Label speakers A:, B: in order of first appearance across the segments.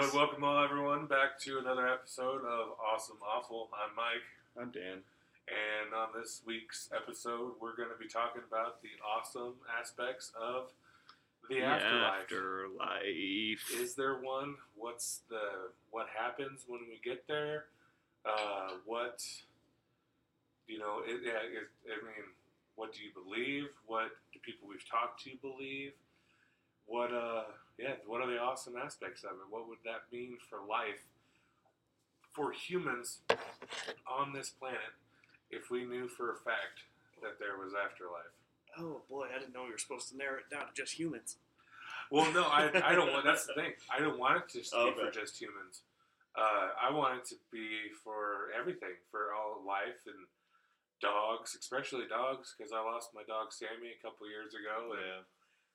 A: But welcome all everyone back to another episode of Awesome Awful. I'm Mike,
B: I'm Dan.
A: and on this week's episode, we're going to be talking about the awesome aspects of the afterlife.
B: Afterlife.
A: Is there one? What's the what happens when we get there? Uh, what you know? It, yeah, it, I mean, what do you believe? What do people we've talked to believe? What uh, yeah, what are the awesome aspects of it? What would that mean for life for humans on this planet if we knew for a fact that there was afterlife?
C: Oh boy, I didn't know we were supposed to narrow it down to just humans.
A: Well, no, I, I don't want. That's the thing. I don't want it to just be for just humans. Uh, I want it to be for everything, for all life and dogs, especially dogs, because I lost my dog Sammy a couple years ago, and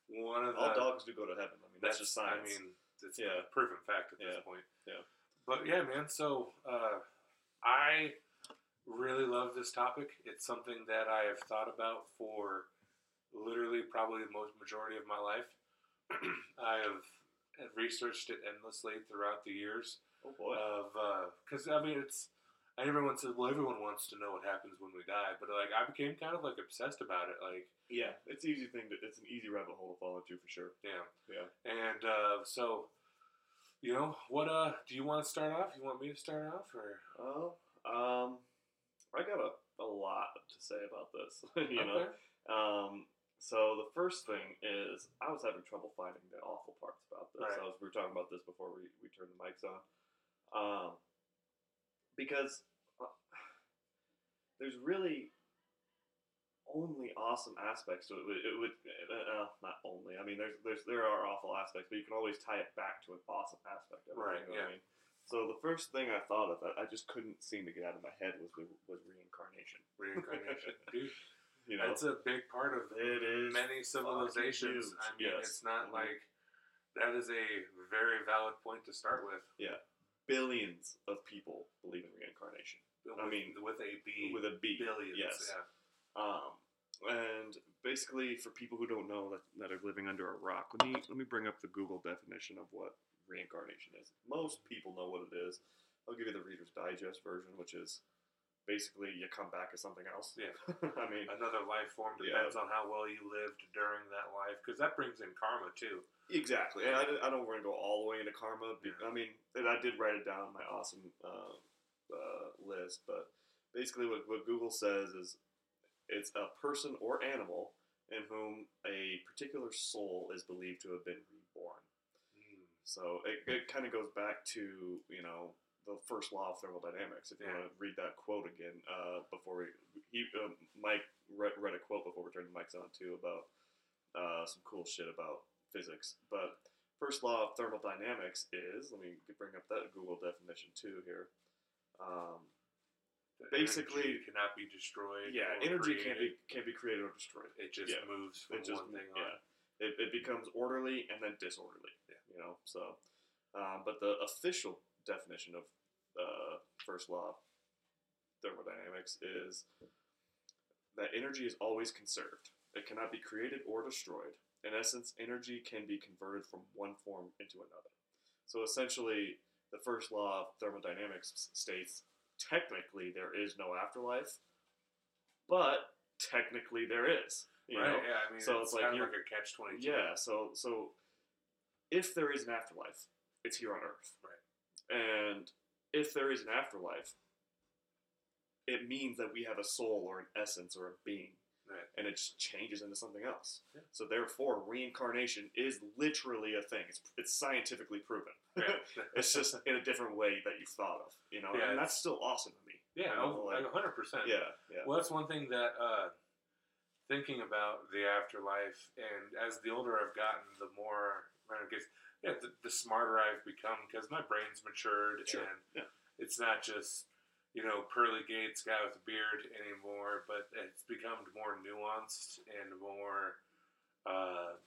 B: Yeah.
A: one of the
B: All dogs do go to heaven. Mean, that's, just science.
A: I mean, it's
B: Yeah.
A: a proven fact at this
B: Yeah.
A: point.
B: Yeah.
A: But yeah, man. So uh, I really love this topic. It's something that I have thought about for literally probably the most majority of my life. I have, have researched it endlessly throughout the years
B: oh boy.
A: of because I mean it's. And everyone says, "Well, everyone wants to know what happens when we die," but like I became kind of like obsessed about it. Like,
B: yeah, it's an easy thing. To, it's an easy rabbit hole to fall into for sure.
A: yeah,
B: Yeah.
A: And uh, so, you know, what uh, do you want to start off? You want me to start off, or
B: oh, um, I got a, a lot to say about this. you know.
A: Okay.
B: Um, so the first thing is I was having trouble finding the awful parts about this.
A: Right.
B: I was, we were talking about this before we, we turned the mics on. Um, because uh, there's really only awesome aspects to it. It would, it would uh, uh, not only. I mean, there's there's there are awful aspects, but you can always tie it back to an awesome aspect of it.
A: Right,
B: you know
A: yeah.
B: I mean? So the first thing I thought of that I just couldn't seem to get out of my head was was reincarnation.
A: reincarnation? Dude,
B: You know,
A: that's a big part of
B: It is
A: many civilizations. I mean,
B: yes.
A: it's not
B: Mhm.
A: like that is a very valid point to start with.
B: Yeah, billions of people believe in reincarnation
A: With,
B: I mean,
A: with a B,
B: with a B.
A: billions.
B: yes.
A: Yeah.
B: Um, and basically, for people who don't know that, that are living under a rock, let me let me bring up the Google definition of what reincarnation is. Most people know what it is. I'll give you the Reader's Digest version, which is basically you come back as something else.
A: Yeah.
B: I mean,
A: Another life form
B: Yeah.
A: depends on how well you lived during that life, because that brings in karma too.
B: Exactly. And I, did- I don't want to go all the way into karma.
A: Yeah.
B: I mean, and I did write it down on my awesome uh, uh, list, but basically, what, what Google says is it's a person or animal in whom a particular soul is believed to have been reborn.
A: Mm.
B: So it, it kind of goes back to, you know, the first law of thermodynamics. If you
A: Yeah.
B: want to read that quote again, uh, before we, he, uh, Mike read, read a quote before we turned the mics on too about uh, some cool shit about physics. But first law of thermodynamics is, let me bring up that Google definition too here. Um,
A: The
B: Basically-
A: cannot be destroyed.
B: yeah, energy can't be can't be created or destroyed.
A: It just
B: yeah.
A: moves from
B: It just
A: one thing
B: yeah.
A: on.
B: It, it becomes orderly and then disorderly.
A: Yeah.
B: You know, so um, but the official definition of uh, first law of thermodynamics is that energy is always conserved. It cannot be created or destroyed. In essence, energy can be converted from one form into another. So essentially, the first law of thermodynamics states technically there is no afterlife, but technically there is. You
A: right?
B: know?
A: yeah, I mean,
B: So
A: it's,
B: it's like you're-
A: like a catch twenty.
B: Yeah, so so if there is an afterlife, it's here on Earth.
A: Right.
B: And if there is an afterlife, it means that we have a soul or an essence or a being.
A: Right.
B: And it just changes into something else.
A: Yeah.
B: So therefore, reincarnation is literally a thing. It's, it's scientifically proven.
A: Yeah.
B: it's just in a different way that you've thought of, you know.
A: Yeah,
B: and that's still awesome to me.
A: yeah,
B: you know,
A: oh,
B: like-
A: a hundred percent.
B: Yeah, yeah.
A: Well, that's one thing that uh, thinking about the afterlife, and as the older I've gotten, the more I guess yeah, the, the smarter I've become because my brain's matured,
B: Sure,
A: and it's not just you know pearly gates guy with a beard anymore, but it's become more nuanced and more uh,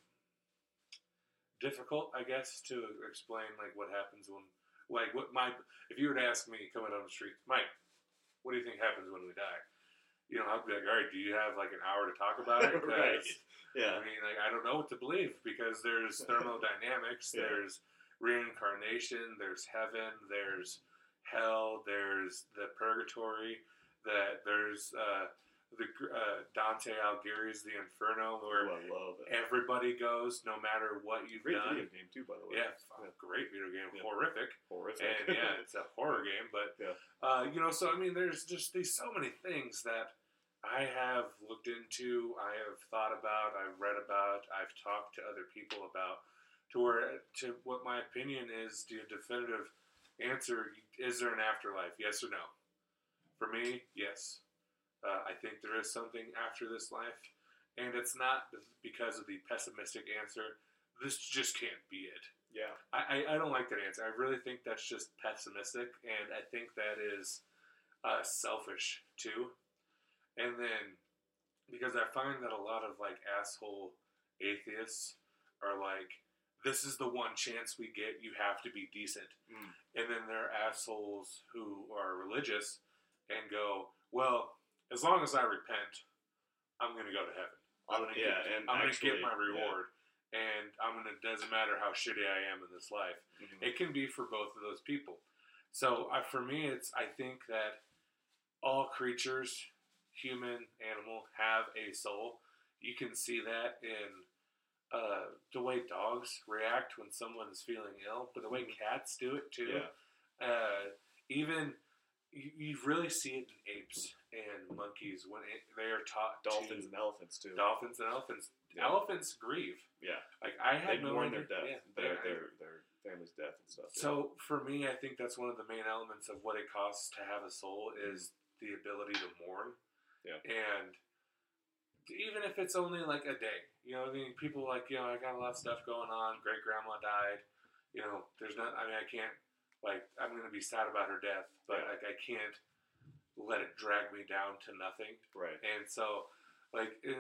A: difficult, I guess, to explain like what happens when like what my if you were to ask me coming down the street, Mike, what do you think happens when we die? You know, I'd be like, all right, do you have like an hour to talk about it?
B: Right. Yeah.
A: I mean, like, I don't know what to believe because there's thermodynamics,
B: Yeah.
A: there's reincarnation, there's heaven, there's hell, there's the purgatory, that there's uh, the uh, Dante Alighieri's The Inferno, where everybody goes, no matter what you've
B: Great
A: done.
B: video game too, by the way.
A: Yeah, fuck, great video game,
B: Yeah.
A: horrific,
B: Horrific.
A: and yeah, it's a horror game. But
B: Yeah.
A: uh, you know, so I mean, there's just these so many things that I have looked into, I have thought about, I've read about, I've talked to other people about, to where to what my opinion is the definitive answer: is there an afterlife? Yes or no? For me, yes. Uh, I think there is something after this life, and it's not because of the pessimistic answer. This just can't be it.
B: yeah.
A: I, I, I don't like that answer. I really think that's just pessimistic, and I think that is uh, selfish too. And then, because I find that a lot of like asshole atheists are like, this is the one chance we get, you have to be decent.
B: Mm.
A: And then there are assholes who are religious and go, well, as long as I repent, I'm going to go to heaven. I'm
B: Um,
A: gonna
B: yeah,
A: get,
B: and
A: I'm gonna get my
B: yeah.
A: reward, and I'm gonna. Doesn't matter how shitty I am in this life.
B: Mhm.
A: It can be for both of those people. So uh, for me, it's I think that all creatures, human, animal, have a soul. You can see that in uh, the way dogs react when someone is feeling ill, but the way cats do it too.
B: Yeah.
A: Uh, even you, you really see it in apes and monkeys when it, they are taught to-
B: Dolphins and elephants too.
A: dolphins and elephants.
B: Yeah.
A: Elephants grieve.
B: Yeah.
A: Like I
B: They
A: had no
B: mourn their death,
A: Yeah,
B: their, their their family's death and stuff. yeah.
A: So for me, I think that's one of the main elements of what it costs to have a soul is the ability to mourn.
B: Yeah.
A: And even if it's only like a day, you know, I mean, people like, you know, I got a lot of stuff going on. Great grandma died. You know, there's not. I mean, I can't. Like, I'm gonna be sad about her death, but like, I can't let it drag me down to nothing.
B: right.
A: And so, like, it,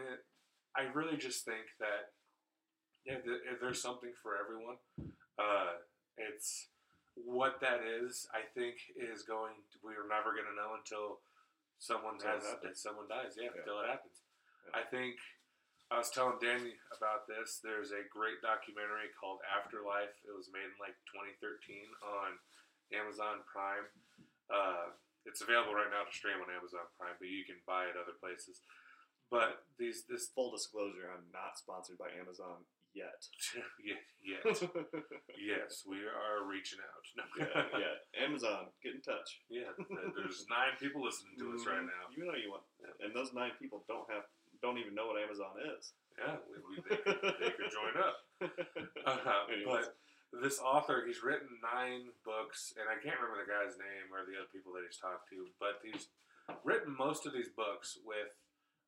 A: I really just think that yeah, th- there's something for everyone. Uh, it's what that is. I think is going. We're never going to know until someone
B: Until
A: has someone dies. Yeah,
B: Yeah.
A: until it happens. I think I was telling Danny about this. There's a great documentary called Afterlife. It was made in like 2013 on Amazon Prime. Uh, it's available right now to stream on Amazon Prime, but you can buy it other places. But these this
B: Full disclosure: I'm not sponsored by Amazon yet.
A: yeah, yet. yes, we are reaching out. No.
B: yeah, yeah. Amazon, get in touch.
A: Yeah, th- there's nine people listening to us right now.
B: You know you want, and those nine people don't have, don't even know what Amazon is.
A: Yeah, we, we, they, could, they could join up. Uh, but this author, he's written nine books, and I can't remember the guy's name or the other people that he's talked to, but he's written most of these books with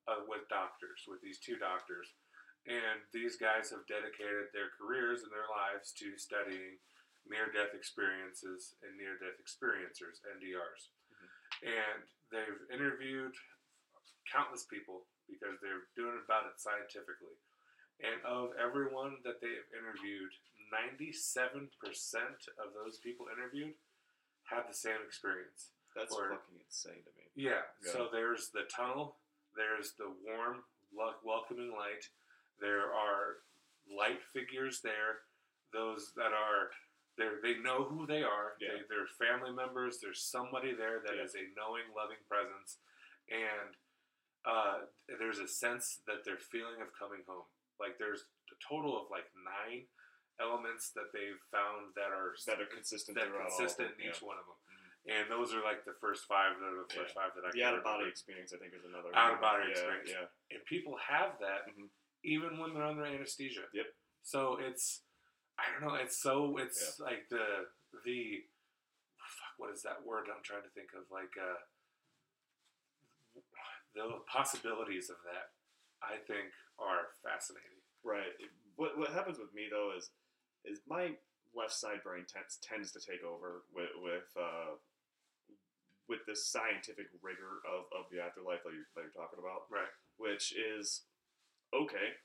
A: uh, with doctors, with these two doctors, and these guys have dedicated their careers and their lives to studying near-death experiences and near-death experiencers (NDRs), and they've interviewed countless people because they're doing about it scientifically. And of everyone that they have interviewed, 97% of those people interviewed had the same experience.
B: That's
A: Or-
B: fucking insane to me.
A: Yeah,
B: Yeah.
A: so there's the tunnel, there's the warm, welcoming light, there are light figures there, those that are. They're, they know who they are.
B: Yeah.
A: They, they're family members. There's somebody there that
B: Yeah.
A: is a knowing, loving presence, and uh, there's a sense that they're feeling of coming home. Like there's a total of like nine elements that they've found that are
B: That are consistent
A: that
B: throughout all of
A: consistent in each
B: yeah.
A: one of them. And those are like the first five that are the first five that I
B: The out of body experience, I think, is another.
A: Out of body
B: yeah,
A: experience.
B: Yeah,
A: And people have that
B: Mhm.
A: even when they're under anesthesia.
B: Yep.
A: So it's I don't know, it's so it's like the the fuck what is that word I'm trying to think of? Like uh the possibilities of that I think are fascinating.
B: right. What what happens with me though is is my left side brain tends tends to take over with with uh, with this scientific rigor of, of the afterlife that you're, that you're talking about.
A: Right.
B: which is okay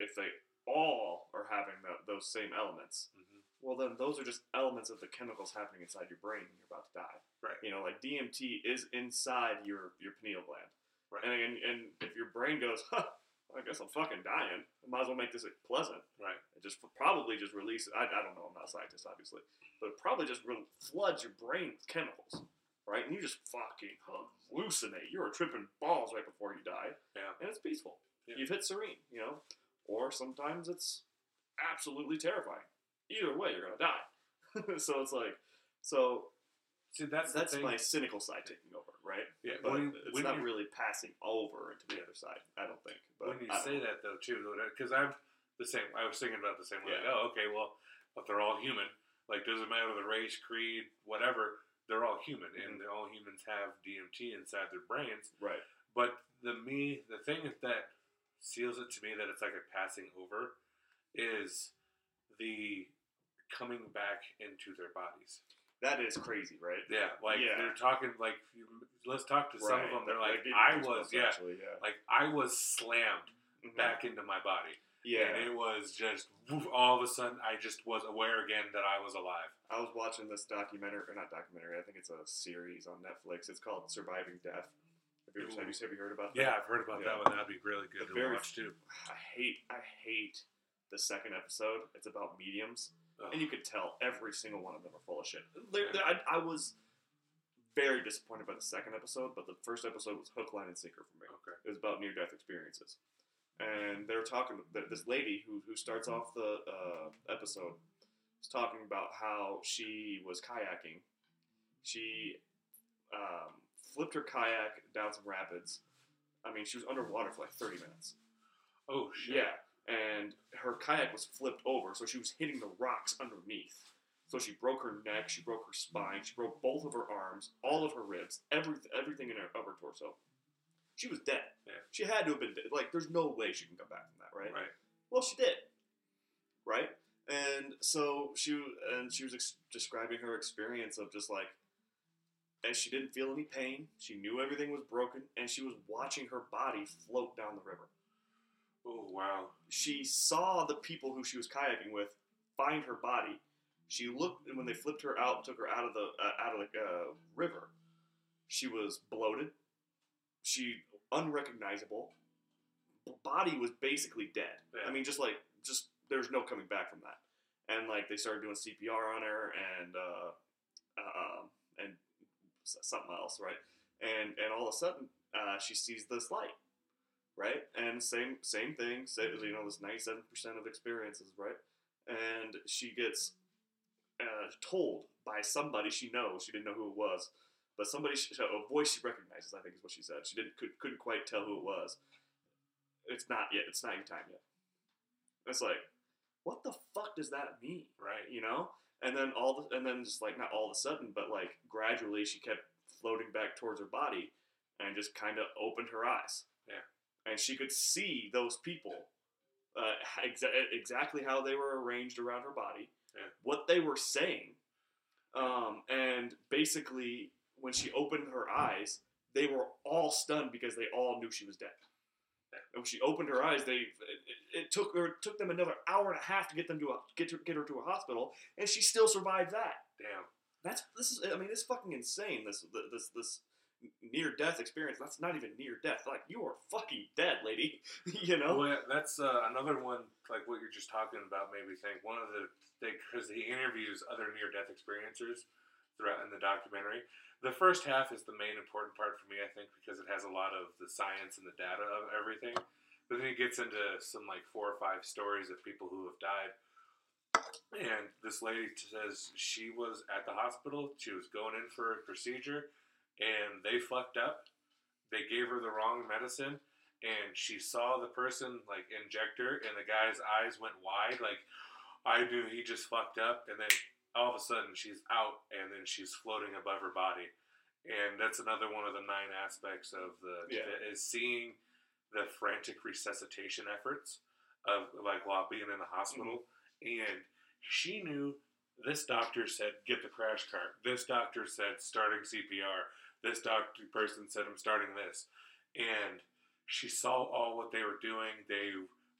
B: if they all are having the, those same elements.
A: hmm
B: Well, then those are just elements of the chemicals happening inside your brain when you're about to die.
A: Right.
B: You know, like DMT is inside your your pineal gland.
A: Right.
B: And, and and if your brain goes, huh, I guess I'm fucking dying. I might as well make this pleasant.
A: Right.
B: It just probably just release. I, I don't know. I'm not a scientist, obviously, but it probably just re- floods your brain with chemicals, right? And you just fucking hallucinate. You're tripping balls right before you die.
A: Yeah.
B: And it's peaceful.
A: Yeah.
B: You've hit serene, you know. Or sometimes it's absolutely terrifying. Either way, you're gonna die. so it's like, so
A: See, that's
B: that's my cynical side taking over, right?
A: yeah,
B: But
A: when,
B: it's
A: when
B: not
A: you,
B: really passing over into the other side. I don't think. But
A: when you say
B: know.
A: that though too, because I'm the same. I was thinking about the same. way.
B: Yeah.
A: oh, okay, well, but they're all human. Like, doesn't matter the race, creed, whatever. They're all human, and
B: Mhm.
A: all humans have DMT inside their brains.
B: right?
A: But the me, the thing that seals it to me that it's like a passing over is the coming back into their bodies.
B: That is crazy, right?
A: Yeah, like
B: Yeah.
A: they're talking like let's talk to some of them. They're like, I was, yeah,
B: actually, yeah.
A: like I was slammed
B: Mhm.
A: back into my body,
B: Yeah,
A: and it was just woof, all of a sudden I just was aware again that I was alive.
B: I was watching this documentary, or not documentary. I think it's a series on Netflix. It's called Surviving Death. Have you, ever, have you, have you heard about that?
A: Yeah, I've heard about
B: Yeah.
A: that one. That'd be really good
B: The
A: to
B: very-
A: watch too.
B: I hate, I hate the second episode. It's about mediums,
A: Ugh.
B: and you could tell every single one of them are full of shit. They're- they're- I, I was very disappointed by the second episode, but the first episode was hook, line, and sinker for me.
A: Okay.
B: It was about near death experiences. And they're talking, th- this lady who, who starts off the uh, episode was talking about how she was kayaking. She um, flipped her kayak down some rapids. I mean, she was underwater for like 30 minutes.
A: Oh shit.
B: Yeah. And her kayak was flipped over, so she was hitting the rocks underneath. So she broke her neck, she broke her spine, she broke both of her arms, all of her ribs, everything, everything in her upper torso. She was dead.
A: Yeah.
B: She had to have been dead. Like, there's no way she can come back from that, right?
A: Right.
B: Well, she did. Right? And so she and she was ex- describing her experience of just like and she didn't feel any pain. She knew everything was broken and she was watching her body float down the river.
A: Oh wow.
B: She saw the people who she was kayaking with find her body. She looked and when they flipped her out, and took her out of the uh, out of the uh, river. She was bloated. She unrecognizable. Body was basically dead.
A: Yeah.
B: I mean, just like just there's no coming back from that. And like they started doing CPR on her and uh, uh, um, and something else, right? And and all of a sudden uh, she sees this light, right? And same same thing. You know, this ninety seven percent of experiences, right? And she gets uh, told by somebody she knows. She didn't know who it was, but somebody a voice she recognizes. I think is what she said. She didn't could, couldn't quite tell who it was. It's not yet. It's not your time yet. It's like, what the fuck does that mean?
A: Right.
B: You know? And then all the, and then just like not all of a sudden, but like gradually she kept floating back towards her body and just kind of opened her eyes. And she could see those people uh, exa- exactly how they were arranged around her body,
A: Yeah.
B: what they were saying, um, and basically when she opened her eyes, they were all stunned because they all knew she was dead. And when she opened her eyes, they it, it took her it took them another hour and a half to get them to a, get her, get her to a hospital, and she still survived that.
A: Damn.
B: That's this is I mean it's fucking insane. This this this near death experience. That's not even near death. Like you are fucking dead, lady. you know.
A: Well, that's uh, another one. Like what you're just talking about made me think. One of the because he interviews other near-death experiencers throughout in the documentary. The first half is the main important part for me, I think, because it has a lot of the science and the data of everything. But then he gets into some like four or five stories of people who have died. And this lady says she was at the hospital. She was going in for a procedure, and they fucked up. They gave her the wrong medicine, and she saw the person like inject her, and the guy's eyes went wide. Like I knew he just fucked up, and then all of a sudden she's out, and then she's floating above her body, and that's another one of the nine aspects of the
B: Yeah.
A: is seeing the frantic resuscitation efforts of like while being in the hospital, mm-hmm. and she knew. This doctor said, "Get the crash cart." This doctor said, "Starting CPR." This doctor person said, "I'm starting this," and she saw all what they were doing. They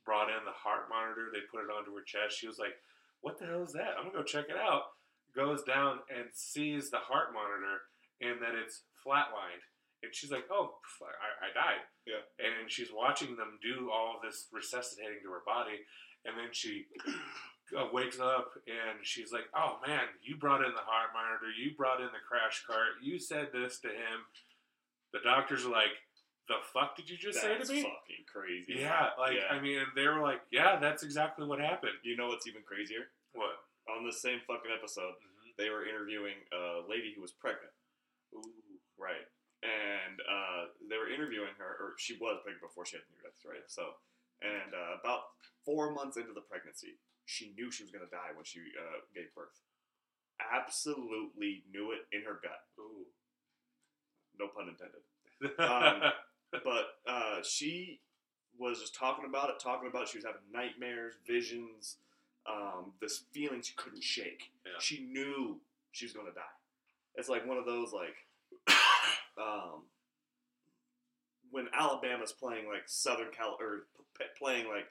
A: brought in the heart monitor. They put it onto her chest. She was like, "What the hell is that? I'm gonna go check it out." Goes down and sees the heart monitor, and that it's flatlined, And she's like, "Oh, I, I died."
B: Yeah.
A: And she's watching them do all this resuscitating to her body, and then she uh, wakes up and she's like, "Oh man, you brought in the heart monitor. You brought in the crash cart. You said this to him." The doctors are like, "The fuck did you just
B: That's
A: say to me?"
B: fucking crazy.
A: Yeah, like
B: Yeah.
A: I mean, and they were like, "Yeah, that's exactly what happened."
B: You know what's even crazier?
A: What?
B: On the same fucking episode,
A: Mm-hmm.
B: they were interviewing a lady who was pregnant.
A: Ooh.
B: Right. And uh, they were interviewing her, or she was pregnant before she had the near death, right? So, and uh, about four months into the pregnancy, she knew she was going to die when she uh, gave birth. Absolutely knew it in her gut.
A: Ooh.
B: No pun intended. Um, But uh, she was just talking about it, talking about it. She was having nightmares, visions, um, this feeling she couldn't shake.
A: Yeah.
B: She knew she was going to die. It's like one of those like um, when Alabama's playing like Southern Cal or playing like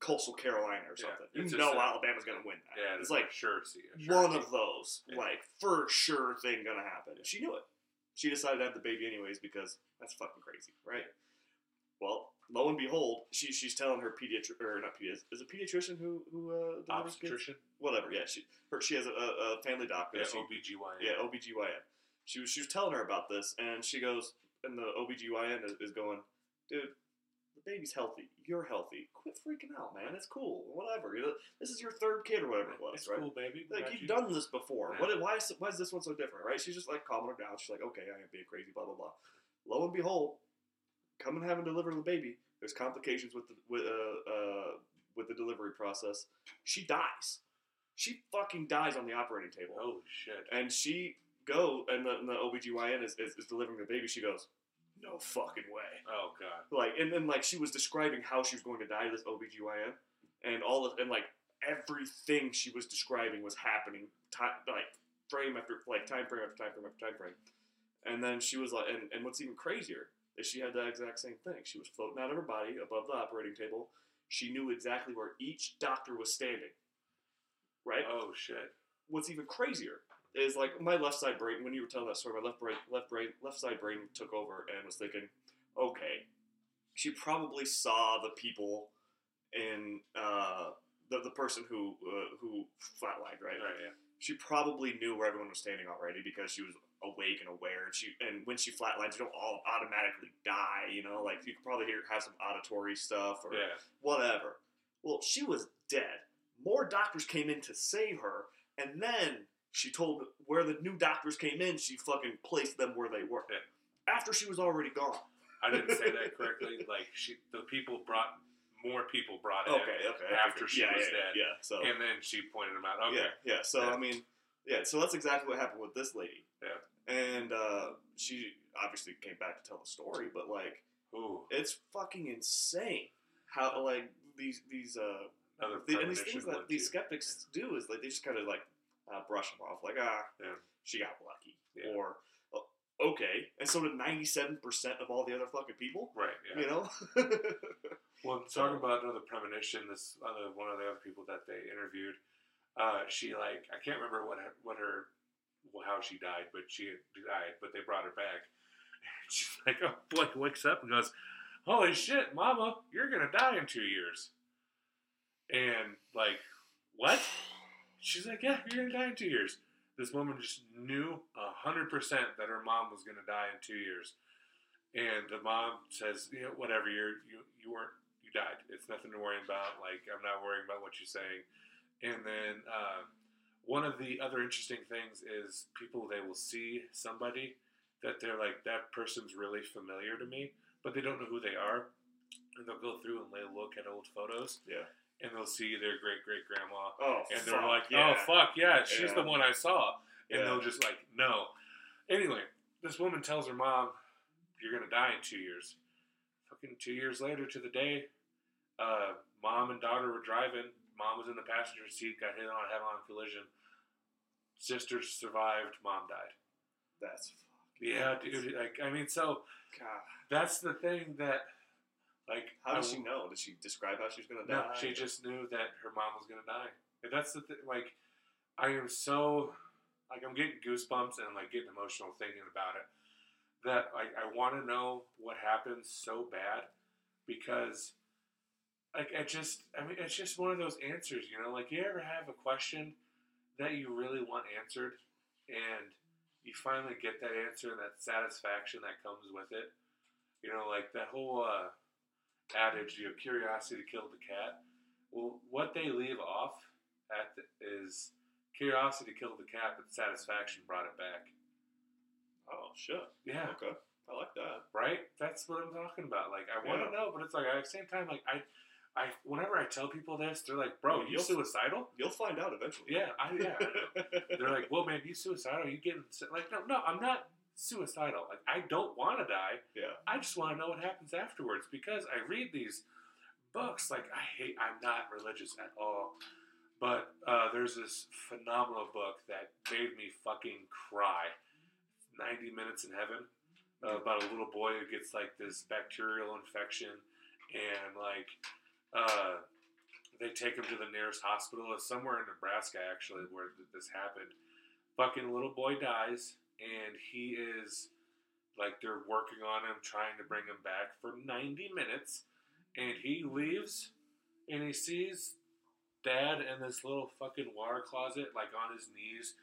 B: Coastal Carolina or
A: Yeah,
B: something. you know
A: a-
B: Alabama's going to win that.
A: yeah,
B: it's like
A: sure. See,
B: one of those,
A: Yeah.
B: like for sure thing gonna happen. And she knew it. She decided to have the baby anyways because that's fucking crazy, right? Well, lo and behold, she she's telling her pediatric or not pediatrician is a pediatrician who who uh,
A: obstetrician.
B: whatever. Yeah, she her she has a, a a family doctor.
A: Yeah,
B: she,
A: OBGYN.
B: yeah, OBGYN. She was she was telling her about this, and she goes, and the OBGYN is, is going, dude, the baby's healthy. You're healthy. Quit freaking out, man. It's cool. Whatever. You know, this is your third kid or whatever it was,
A: It's
B: right?
A: cool, baby. We
B: Like you've
A: you.
B: done this before.
A: Yeah.
B: What? Why is why is this one so different? Right? She's just like calming her down. She's like, okay, I am being crazy. Blah blah blah. Lo and behold, come and have having delivered the baby. There's complications with the with uh, uh with the delivery process. She dies. She fucking dies on the operating table.
A: Oh shit.
B: And she go and the, and the OBGYN is, is, is delivering the baby. She goes, no fucking way.
A: Oh god.
B: Like and then like she was describing how she was going to die to this OBGYN and all of and like everything she was describing was happening time like frame after like time frame after time frame after time frame. And then she was like and, and what's even crazier is she had that exact same thing. She was floating out of her body above the operating table. She knew exactly where each doctor was standing. Right?
A: Oh shit.
B: what's even crazier is like my left side brain when you were telling that story my left brain left brain left side brain took over and was thinking okay she probably saw the people in uh, the, the person who uh, who flatlined right
A: Right. Yeah.
B: she probably knew where everyone was standing already because she was awake and aware and she and when she flatlines you don't all automatically die you know like you could probably hear have some auditory stuff or
A: Yeah.
B: whatever. Well, she was dead. More doctors came in to save her, and then she told where the new doctors came in, she fucking placed them where they were.
A: Yeah.
B: After she was already gone.
A: I didn't say that correctly. Like she, the people brought more people brought in,
B: Okay, okay.
A: After she
B: yeah,
A: was
B: yeah,
A: dead.
B: Yeah, so
A: and then she pointed them out. Okay.
B: yeah, yeah. So. I mean, yeah. So that's exactly what happened with this lady.
A: Yeah.
B: And uh, she obviously came back to tell the story, but like,
A: Ooh,
B: it's fucking insane how like these these uh
A: another
B: these things that these skeptics do is like they just kind of like uh, brush them off, like ah,
A: Yeah.
B: she got lucky,
A: Yeah.
B: or "Oh, okay, and so did ninety seven percent of all the other fucking people.
A: Right. Yeah.
B: You know?
A: Well, talking about another premonition, this other one of the other people that they interviewed, uh, she like I can't remember what her, what her well, how she died, but she died, but they brought her back. She's like, oh, like wakes up and goes, "Holy shit, Mama, you're gonna die in two years." And like, what? She's like, "Yeah, you're gonna die in two years." This woman just knew hundred percent that her mom was gonna die in two years. And the mom says, you know, whatever, you're you you weren't you died. It's nothing to worry about. Like I'm not worrying about what you're saying. And then uh, one of the other interesting things is people they will see somebody that they're like that person's really familiar to me, but they don't know who they are, and they'll go through and they look at old photos.
B: Yeah.
A: And they'll see their great great grandma,
B: oh,
A: and they're like,
B: yeah.
A: "Oh fuck yeah, she's
B: Yeah.
A: the one I saw," and
B: Yeah.
A: they'll just like, "No." Anyway, this woman tells her mom, "You're gonna die in two years." Fucking two years later to the day, uh, mom and daughter were driving. Mom was in the passenger seat, got hit on a head-on collision. Sister survived. Mom died.
B: That's
A: Yeah,
B: nuts.
A: dude. Like, I mean, so
B: God,
A: that's the thing that, like,
B: how
A: does
B: she know? Did she describe how she was gonna die?
A: No,
B: die?
A: she just knew that her mom was gonna die. And that's the thing. Like, I am so like I'm getting goosebumps and like getting emotional thinking about it. that like I want to know what happened so bad because like I just I mean it's just one of those answers, you know, like you ever have a question that you really want answered and you finally get that answer and that satisfaction that comes with it. You know, like that whole uh, adage, you know, curiosity killed the cat. Well, what they leave off at the, is curiosity killed the cat, but satisfaction brought it back.
B: Oh shit.
A: Yeah,
B: Okay. I like that.
A: right. That's what I'm talking about. Like, I want to know, but it's like at the same time, like I, I, whenever I tell people this, they're like, "Bro, you
B: You'll-
A: suicidal?"
B: You'll find out eventually.
A: Yeah, I, yeah. I know. They're like, "Well, man, you suicidal? You getting si-" like?" No, no, I'm not suicidal. Like, I don't want to die.
B: yeah.
A: I just want to know what happens afterwards because I read these books. Like, I hate. I'm not religious at all, but uh, there's this phenomenal book that made me fucking cry. 90 Minutes in Heaven uh, about a little boy who gets like this bacterial infection and like uh, they take him to the nearest hospital. It's somewhere in Nebraska actually where th- this happened. Fucking little boy dies and he is like they're working on him trying to bring him back for 90 minutes and he leaves and he sees dad in this little fucking water closet like on his knees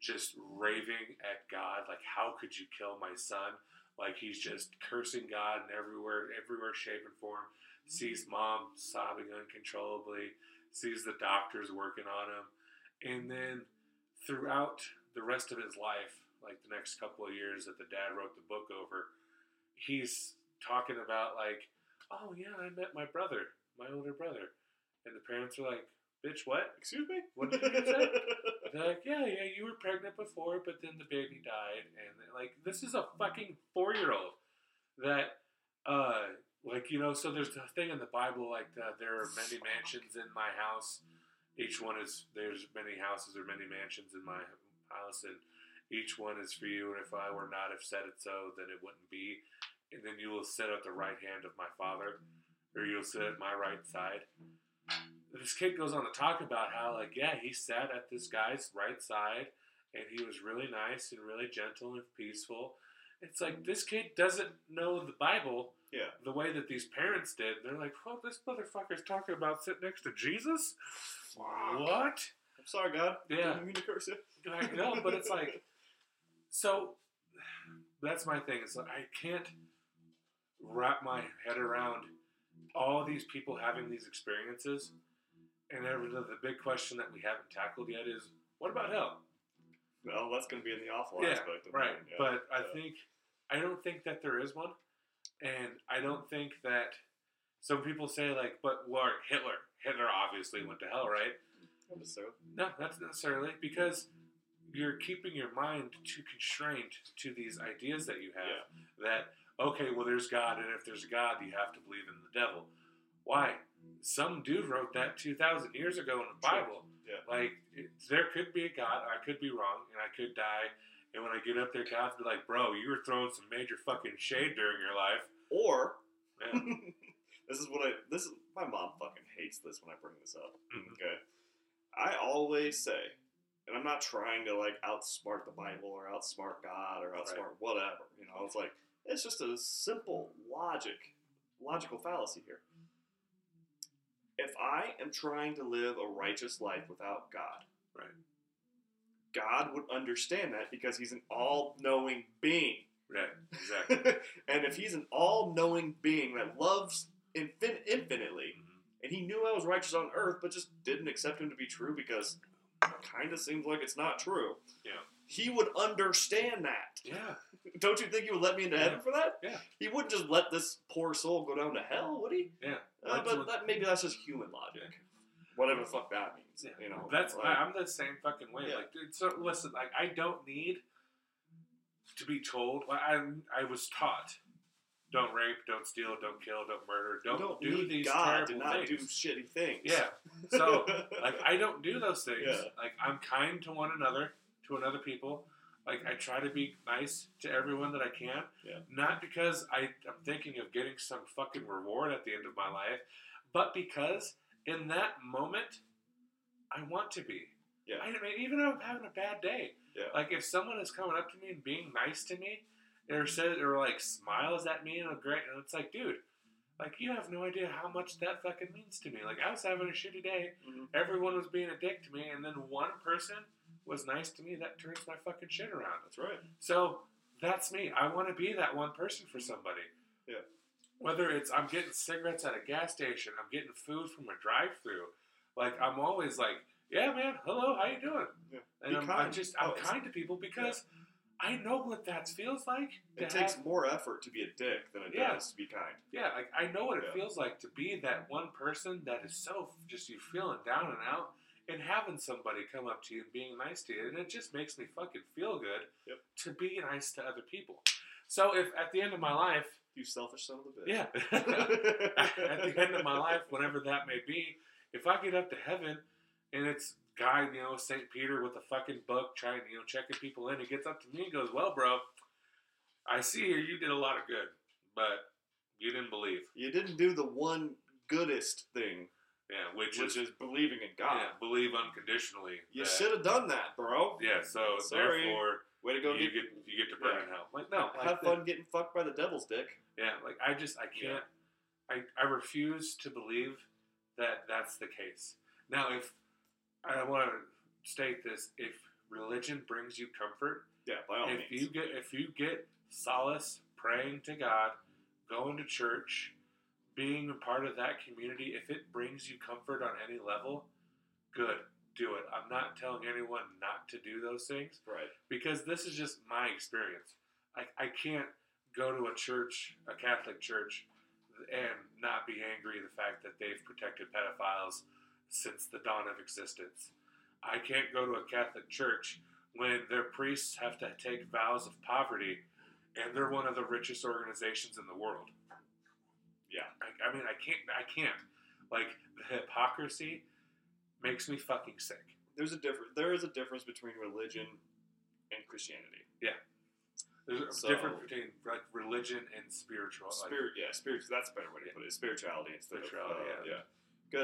A: just raving at God, like, how could you kill my son? Like, he's just cursing God in everywhere, everywhere, shape, and form. Sees mom sobbing uncontrollably, sees the doctors working on him. And then throughout the rest of his life, like the next couple of years that the dad wrote the book over, he's talking about, like, oh, yeah, I met my brother, my older brother. And the parents are like, bitch, what?
B: Excuse me.
A: What did you say? They're like, yeah, yeah, you were pregnant before, but then the baby died, and like, this is a fucking four-year-old that, uh, like, you know, so there's a thing in the Bible, like, uh, there are many mansions in my house. Each one is there's many houses or many mansions in my house, and each one is for you. And if I were not have said it so, then it wouldn't be. And then you will sit at the right hand of my Father, or you'll sit at my right side this kid goes on to talk about how like yeah he sat at this guy's right side and he was really nice and really gentle and peaceful it's like this kid doesn't know the bible
B: Yeah.
A: the way that these parents did they're like well this motherfucker's talking about sitting next to jesus what
B: I'm sorry, God.
A: Yeah.
B: Didn't mean to curse you.
A: I know, but it's like, so that's my thing. Is like I can't wrap my head around all these people having these experiences, and the, the big question that we haven't tackled yet is, what about hell?
B: Well, that's going to be in the awful
A: Yeah,
B: aspect of
A: Right,
B: it. Yeah.
A: but I think I don't think that there is one, and I don't think that some people say like, but what Hitler? Hitler obviously went to hell, right?
B: Not necessarily.
A: No, not necessarily because you're keeping your mind too constrained to these ideas that you have. That okay, well, there's God, and if there's a God, you have to believe in the devil. Why? Some dude wrote that two thousand years ago in the. Bible.
B: Yeah.
A: Like it, there could be a God, I could be wrong, and I could die. And when I get up there, God's be like, "Bro, you were throwing some major fucking shade during your life."
B: Or
A: Yeah.
B: this is what I this is my mom fucking hates this when I bring this up.
A: Mhm.
B: Okay. I always say, and I'm not trying to like outsmart the Bible or outsmart God or outsmart whatever. You know, it's like it's just a simple logic, logical fallacy here. If I am trying to live a righteous life without God,
A: Right.
B: God would understand that because He's an all-knowing being.
A: Right. Exactly.
B: and if he's an all-knowing being that loves infin- infinitely,
A: Mhm.
B: and he knew I was righteous on earth, but just didn't accept him to be true because kind of seems like it's not true.
A: Yeah.
B: He would understand that.
A: Yeah.
B: Don't you think he would let me into
A: Yeah.
B: heaven for that?
A: Yeah.
B: He wouldn't just let this poor soul go down to hell, would he?
A: Yeah.
B: Uh, but that, maybe that's just human logic. Whatever the fuck that means.
A: Yeah.
B: You know.
A: That's
B: like-
A: I'm the same fucking way.
B: Yeah.
A: Like, dude, so listen, like I don't need to be told. Like, I I was taught, don't rape, don't steal, don't kill, don't murder, don't,
B: don't
A: do these
B: God
A: terrible
B: not
A: things.
B: do shitty things.
A: Yeah. So like I don't do those things.
B: Yeah.
A: Like I'm kind to one another, to another people. Like I try to be nice to everyone that I can.
B: Yeah.
A: Not because I, I'm thinking of getting some fucking reward at the end of my life, but because in that moment, I want to be.
B: Yeah.
A: I mean, even if I'm having a bad day.
B: Yeah.
A: Like if someone is coming up to me and being nice to me, or says or like smiles at me and a great and it's like, dude, like you have no idea how much that fucking means to me. Like I was having a shitty day,
B: Mhm.
A: everyone was being a dick to me, and then one person was nice to me. That turns my fucking shit around.
B: That's right.
A: So that's me. I want to be that one person for somebody.
B: Yeah.
A: Whether it's I'm getting cigarettes at a gas station, I'm getting food from a drive-through, like I'm always like, yeah, man, hello, how you doing?
B: Yeah.
A: And I'm, I'm just I'm
B: Oh,
A: kind to people because I know what that feels like.
B: It takes
A: have-
B: more effort to be a dick than it
A: Yeah.
B: does to be kind.
A: yeah, like I know what it
B: Yeah.
A: feels like to be that one person that is so just you feeling down and out, and having somebody come up to you and being nice to you, and it just makes me fucking feel good
B: Yep.
A: to be nice to other people. So if at the end of my life,
B: You selfish son of a bitch.
A: yeah, at the end of my life, whenever that may be, if I get up to heaven and it's guy, you know, Saint Peter with a fucking book trying, you know, checking people in, he gets up to me and goes, "Well, bro, I see here you did a lot of good, but you didn't believe."
B: You didn't do the one goodest thing,
A: Yeah, which,
B: which
A: is
B: is believing in God.
A: yeah, believe unconditionally.
B: You should have done that, bro.
A: Yeah, so
B: Sorry.
A: therefore
B: Way to go.
A: you
B: get,
A: you get to burn
B: Yeah.
A: in hell. Like no,
B: have fun getting fucked by the devil's dick.
A: Yeah, like I just I can't. I I refuse to believe that that's the case. Now, if I want to state this, if religion brings you comfort,
B: Yeah, by all
A: if
B: means.
A: you get if you get solace praying to God, going to church, being a part of that community, if it brings you comfort on any level, good, do it. I'm not telling anyone not to do those things
B: right.
A: because this is just my experience. I, I can't go to a church, a Catholic church, and not be angry at the fact that they've protected pedophiles since the dawn of existence. I can't go to a Catholic church when their priests have to take vows of poverty and they're one of the richest organizations in the world.
B: Yeah.
A: I, I mean, I can't, I can't. Like, the hypocrisy makes me fucking sick.
B: There's a difference. There is a difference between religion and Christianity. Yeah.
A: There's a
B: So-
A: difference between like religion and spiritual. Like,
B: Spirit, yeah, spirit. That's a better way to put it. Spirituality instead
A: Spirituality,
B: of uh,
A: yeah.
B: yeah.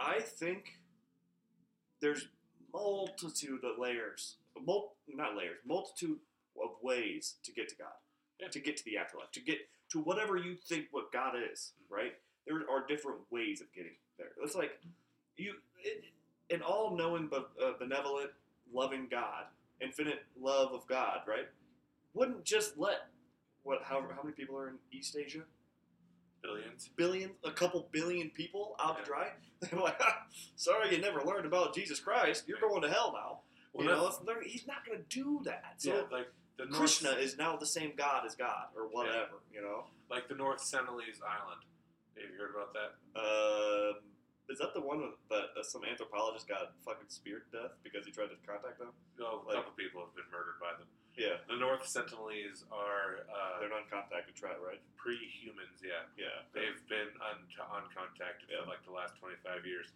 B: I think there's multitude of layers, mul- not layers, multitude of ways to get to God,
A: Yeah.
B: to get to the afterlife, to get to whatever you think what God is.
A: Mm-hmm.
B: Right? There are different ways of getting there. It's like you, it, an all-knowing, but uh, benevolent, loving God, infinite love of God. Right? Wouldn't just let what? How, how many people are in East Asia?
A: Billions.
B: billion, a couple billion people out
A: Yeah.
B: to dry. They're like, sorry, you never learned about Jesus Christ. You're going to hell now.
A: Well,
B: you know, he's not going to do that. So
A: yeah, like the North,
B: Krishna is now the same God as God, or whatever. You know,
A: like the North Sentinelese Island. Have you heard about that?
B: um, is that the one that uh, some anthropologist got fucking speared to death because he tried to contact them?
A: No, a
B: Like-
A: couple people have been murdered by them.
B: Yeah,
A: The North Sentinelese are uh,
B: they're non-contacted tribe, right?
A: pre-humans. Yeah,
B: Yeah,
A: they've been un- uncontacted
B: Yeah.
A: for like the last twenty five years.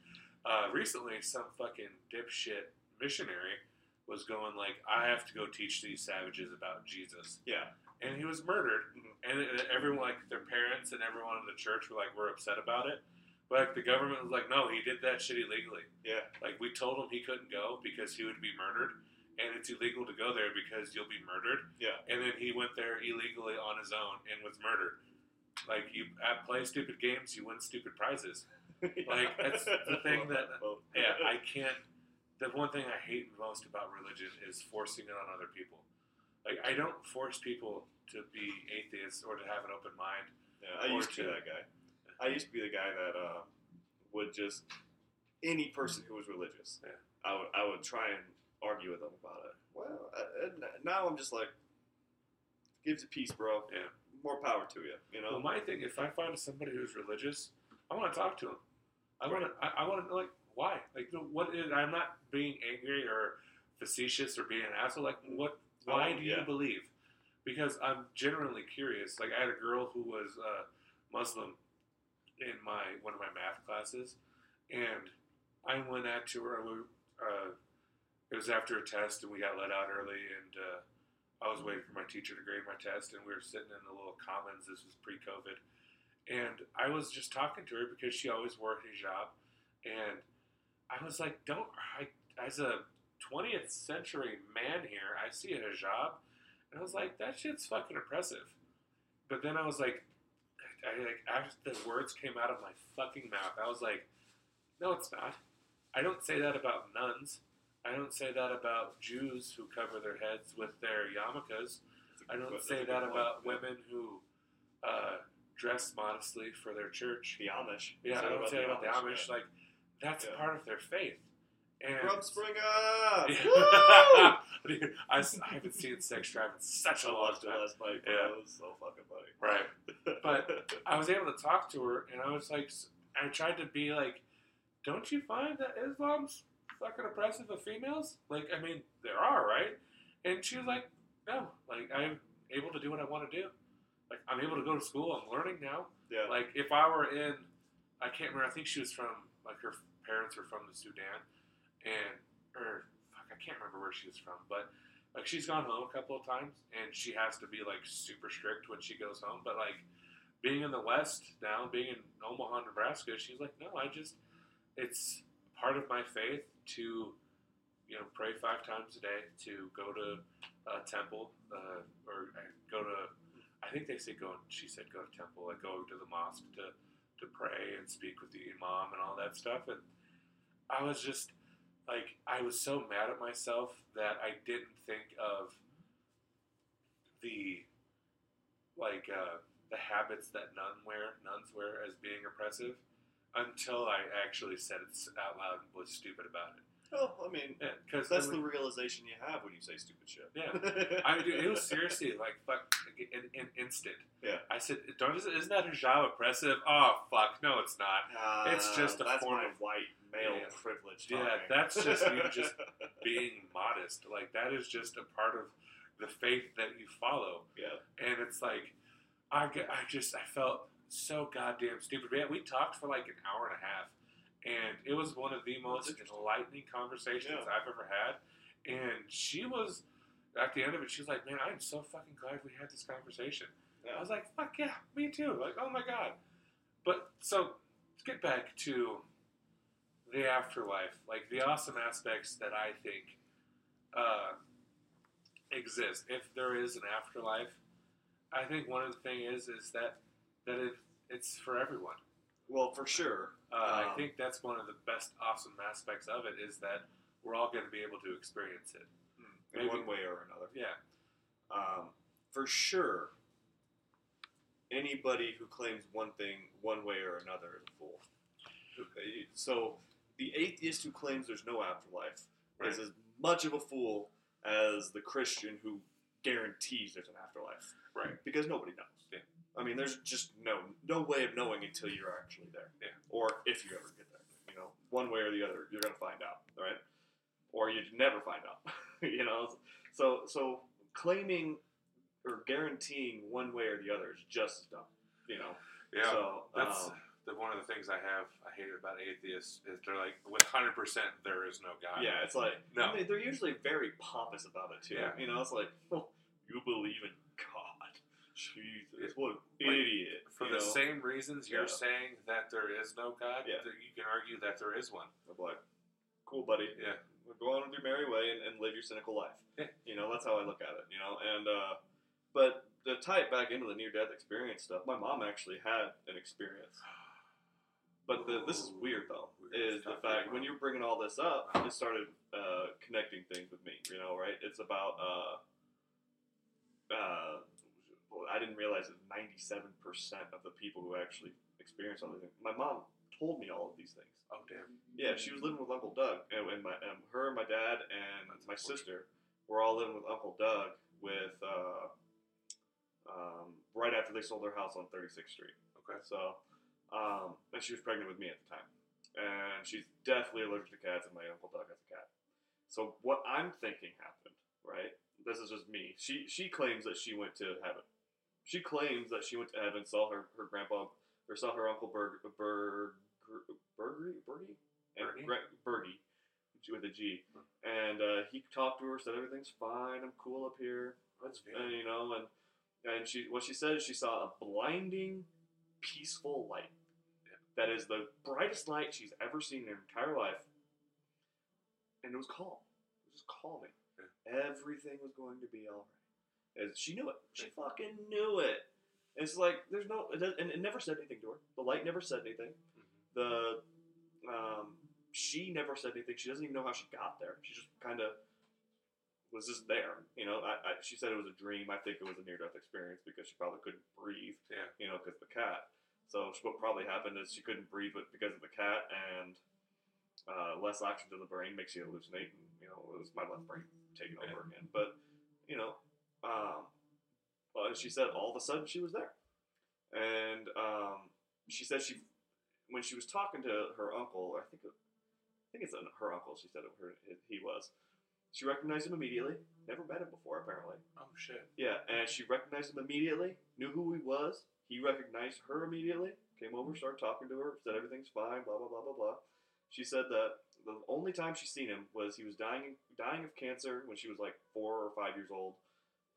A: Uh, recently, some fucking dipshit missionary was going like, "I have to go teach these savages about Jesus,"
B: yeah,
A: and he was murdered.
B: Mhm.
A: And it- everyone, like their parents and everyone in the church, were like, "We're upset about it." But like, the government was like, "No, he did that shit illegally."
B: yeah.
A: Like we told him he couldn't go because he would be murdered, and it's illegal to go there because you'll be murdered.
B: Yeah.
A: And then he went there illegally on his own and was murdered. Like you at play stupid games, you win stupid prizes. Like, that's the thing that- Yeah, I can't. The one thing I hate most about religion is forcing it on other people. Like I don't force people to be atheists or to have an open mind.
B: Yeah, I used to be that guy. I used to be the guy that uh, would just any person who was religious.
A: Yeah.
B: I would I would try and argue with them about it. Well, uh, and now I'm just like, gives a peace, bro.
A: Yeah.
B: More power to you. You know.
A: Well, my thing, if I find somebody who's religious, I want to talk to them. I want to. I, I want to like, why? Like, the- what is? I'm not being angry or facetious or being an asshole. Like, what? Why
B: Oh,
A: do
B: yeah.
A: you believe? Because I'm genuinely curious. Like, I had a girl who was uh, Muslim in my one of my math classes, and I went at to her. we- Uh, it was after a test, and we got let out early, and uh, I was waiting for my teacher to grade my test, and we were sitting in the little commons. This was pre-COVID, and I was just talking to her because she always wore a hijab, and I was like, "Don't I?" As a 20th century man here, I see a hijab, And I was like, that shit's fucking oppressive. But then I was like, I like after the words came out of my fucking mouth, I was like, no, it's not. I don't say that about nuns. I don't say that about Jews who cover their heads with their yarmulkes. I don't say that about
B: Yeah.
A: women who uh, dress modestly for their church.
B: The Amish.
A: Yeah, I don't say about the Amish.
B: yeah.
A: Like that's
B: Yeah.
A: part of their faith. And
B: Rumspringa!
A: Yeah.
B: Woo!
A: Dude, I, haven't seen Sex Drive in such a long time.
B: last night.
A: Yeah.
B: It was so fucking funny.
A: Right. But I was able to talk to her, and I was like, I tried to be like, don't you find that Islam's fucking oppressive of females? Like, I mean, there are, right? And she was like, no. Like, I'm able to do what I want to do. Like, I'm able to go to school. I'm learning now.
B: yeah.
A: Like, if I were in, I can't remember. I think she was from, like, her parents were from the Sudan, and or fuck, I can't remember where she was from, but like she's gone home a couple of times, and she has to be like super strict when she goes home. But like being in the West now, being in Omaha, Nebraska, she's like, no, I just, it's part of my faith to, you know, pray five times a day, to go to a temple, uh, or uh, go to, I think they say go, she said go to temple, like go to the mosque to, to pray and speak with the imam and all that stuff. And I was just, like, I was so mad at myself that I didn't think of the, like, uh, the habits that nun wear, nuns wear as being oppressive until I actually said it out loud and was stupid about it.
B: Oh, I mean,
A: Yeah, because
B: that's the realization you have when you say stupid shit.
A: Yeah. I mean, dude, it was seriously like fuck, like, an, an instant.
B: Yeah.
A: I said, "Don't isn't that hijab oppressive?" Oh fuck, no, it's not. It's just a
B: Uh,
A: form of-
B: white male
A: Yeah.
B: privilege.
A: Yeah, that's just you just Being modest, like that is just a part of the faith that you follow.
B: yeah.
A: and it's like I, I just I felt so goddamn stupid. Man, we talked for like an hour and a half, and it was one of the most enlightening conversations
B: Yeah.
A: I've ever had. And she was at the end of it, she was like, "Man, I'm so fucking glad we had this conversation." I was like, "Fuck yeah, me too!" Like, oh my god. But so let's get back to the afterlife, like the awesome aspects that I think uh, exist. If there is an afterlife, I think one of the thing is is that that it it's for everyone.
B: Well, for sure.
A: Uh, I
B: Um,
A: think that's one of the best awesome aspects of it is that we're all going to be able to experience it.
B: in
A: maybe-
B: one way or another.
A: Yeah,
B: Um, for sure, anybody who claims one thing one way or another is a fool. So the atheist who claims there's no afterlife is as much of a fool as the Christian who guarantees there's an afterlife.
A: Right.
B: Because nobody knows.
A: Yeah.
B: I mean, there's just no no way of knowing until you're actually there.
A: Yeah.
B: Or if you ever get there. You know, one way or the other, you're gonna find out, right? Or you'd never find out. you know, so so claiming or guaranteeing one way or the other is just as dumb. You know.
A: yeah.
B: So
A: that's
B: um,
A: the one of the things I have I hate about atheists is they're like with hundred percent there is no God.
B: yeah, it's like
A: No.
B: they- they're usually very pompous about it too.
A: Yeah.
B: You know, it's like, oh, you believe in. Jesus, what an
A: Like,
B: idiot.
A: For the
B: know?
A: same reasons you're
B: Yeah.
A: saying that there is no God,
B: Yeah.
A: you can argue that there is one.
B: I'm like, cool, buddy.
A: Yeah.
B: Go on with your merry way and, and live your cynical life.
A: Yeah.
B: You know, that's how I look at it. You know, and uh, but to tie it back into the near death experience stuff, my mom actually had an experience. But the, this is weird though,
A: Weird.
B: is the
A: Talk to your
B: fact when you're bringing all this up, it started uh, connecting things with me. You know, right? It's about. Uh, uh, I didn't realize that 97% of the people who actually experience all these things. My mom told me all of these things.
A: Oh damn.
B: Yeah, she was living with Uncle Doug, and, and my and her, my dad, and
A: That's
B: my sister were all living with Uncle Doug with uh, um, right after they sold their house on 36th Street.
A: Okay.
B: So, um, and she was pregnant with me at the time, and she's definitely allergic to cats, and my Uncle Doug has a cat. So what I'm thinking happened, right? This is just me. She she claims that she went to heaven. She claims that she went to heaven, saw her, her grandpa, or saw her uncle Berg, Berg, Bergie, Bergie? Gra- Bergie, with a G, and uh, he talked to her, said everything's fine, I'm cool up here,
A: That's
B: and you know, and and she what she said is she saw a blinding, peaceful light. That is the brightest light she's ever seen in her entire life, and it was calm. It was just calming. Everything was going to be all right. Is she knew it. She fucking knew it. It's like there's no, it, and it never said anything to her. The light never said anything.
A: Mhm.
B: The, um, she never said anything. She doesn't even know how she got there. She just kind of was just there. You know, I, I, she said it was a dream. I think it was a near-death experience because she probably couldn't breathe.
A: Yeah.
B: You know, because the cat. So what probably happened is she couldn't breathe but because of the cat and uh, less oxygen to the brain makes you hallucinate. And, you know, it was my left brain taking over again. But you know, um, well, she said all of a sudden she was there, and um, she said she when she was talking to her uncle, I think I think it's an- her uncle. She said it, her, he was. She recognized him immediately. Never met him before, apparently.
A: Oh shit.
B: Yeah, and she recognized him immediately. Knew who he was. He recognized her immediately. Came over, started talking to her. Said everything's fine. Blah blah blah blah blah. She said that the only time she's seen him was he was dying dying of cancer when she was like four or five years old,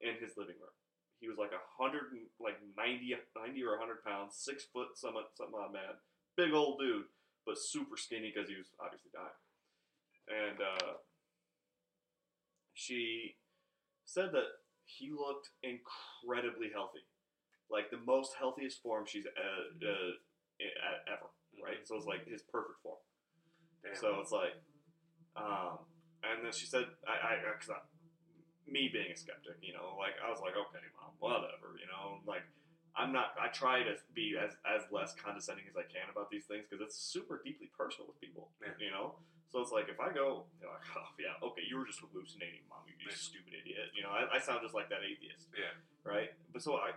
B: in his living room. He was like a hundred and like 90, 90 or hundred pounds, six foot, some something odd man, big old dude, but super skinny because he was obviously dying. And uh, she said that he looked incredibly healthy, like the most healthiest form she's uh, uh, e- ever. Right, so it's like his perfect form.
A: Damn.
B: So it's like, um, and then she said, I, I, cause I, me being a skeptic, you know, like I was like, okay, mom, whatever, you know, like I'm not. I try to be as as less condescending as I can about these things because it's super deeply personal with people,
A: Yeah.
B: you know. So it's like if I go, you know, like, oh yeah, okay, you were just hallucinating, mom, you,
A: Yeah.
B: stupid idiot, you know. I, I sound just like that atheist,
A: Yeah.
B: right? But so I,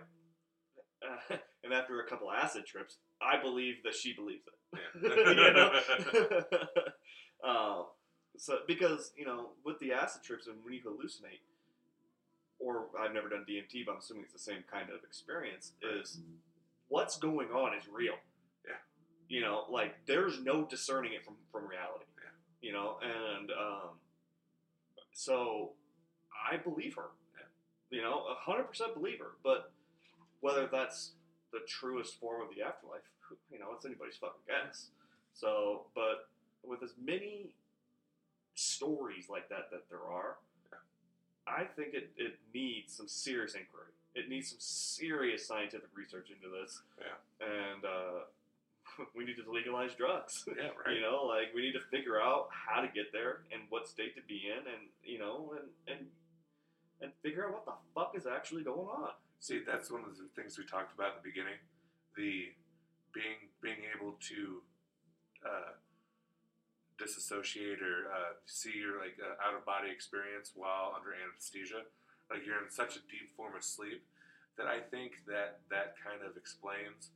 B: uh, and after a couple acid trips, I believe that she believes it.
A: Yeah.
B: um, so because you know with the acid trips and when you hallucinate, or I've never done DMT, but I'm assuming it's the same kind of experience. Is what's going on is real.
A: Yeah.
B: You know, like there's no discerning it from from reality.
A: Yeah.
B: You know, and um, so I believe her.
A: Yeah.
B: You know, hundred percent believe her. But whether that's the truest form of the afterlife, you know, it's anybody's fucking guess. So, but with as many stories like that that there are, I think it, it needs some serious inquiry. It needs some serious scientific research into this.
A: Yeah.
B: And uh, we need to legalize drugs.
A: yeah. Right.
B: You know, like we need to figure out how to get there and what state to be in, and you know, and and and figure out what the fuck is actually going on.
A: See, that's one of the things we talked about in the beginning. The being being able to uh, disassociate or uh, see your like uh, out of body experience while under anesthesia, like you're in such a deep form of sleep that I think that that kind of explains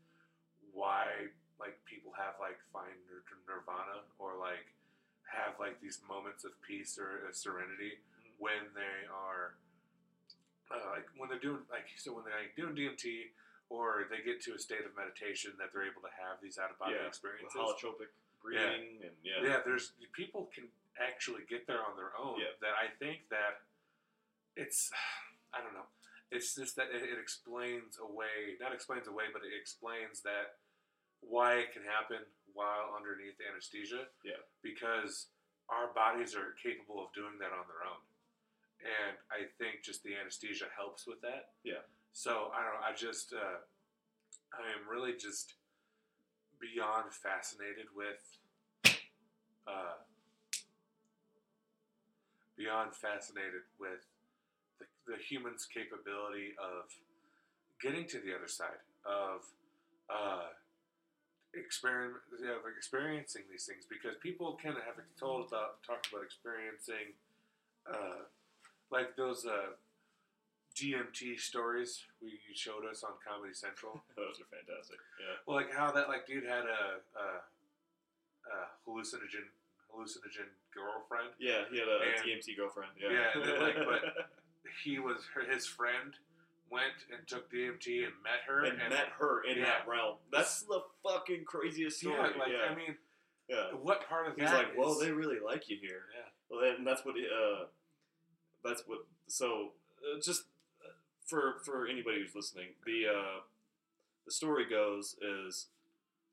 A: why like people have like find nir- nirvana or like have like these moments of peace or uh, serenity when they are uh, like when they're doing like so when they're like, doing DMT or they get to a state of meditation that they're able to have these out of body
B: Yeah,
A: experiences.
B: holotropic breathing and yeah.
A: Yeah, there's people can actually get there on their own.
B: Yeah.
A: That I think that it's I don't know. It's just that it, it explains away, not explains away, but it explains that why it can happen while underneath anesthesia.
B: Yeah.
A: Because our bodies are capable of doing that on their own, and I think just the anesthesia helps with that.
B: Yeah.
A: So I don't know. I just uh, I am really just beyond fascinated with uh, beyond fascinated with the, the human's capability of getting to the other side of uh, experiment, like experiencing these things because people can have told about talked about experiencing uh, like those uh, DMT stories we you showed us on Comedy Central.
B: Those are fantastic. Yeah.
A: Well, like how that like dude had a, a, a hallucinogen hallucinogen girlfriend.
B: Yeah, he had a, a DMT girlfriend. Yeah.
A: Yeah, and then, like, but- He was her, his friend went and took DMT and met her
B: and, met her in that realm. That's the fucking craziest story.
A: Yeah, like
B: yeah.
A: I mean,
B: yeah.
A: what part of
B: He's
A: that?
B: like, well,
A: is-
B: they really like you here.
A: yeah,
B: Well, then that's what. Uh, that's what. So, uh, just for for anybody who's listening, the uh, the story goes is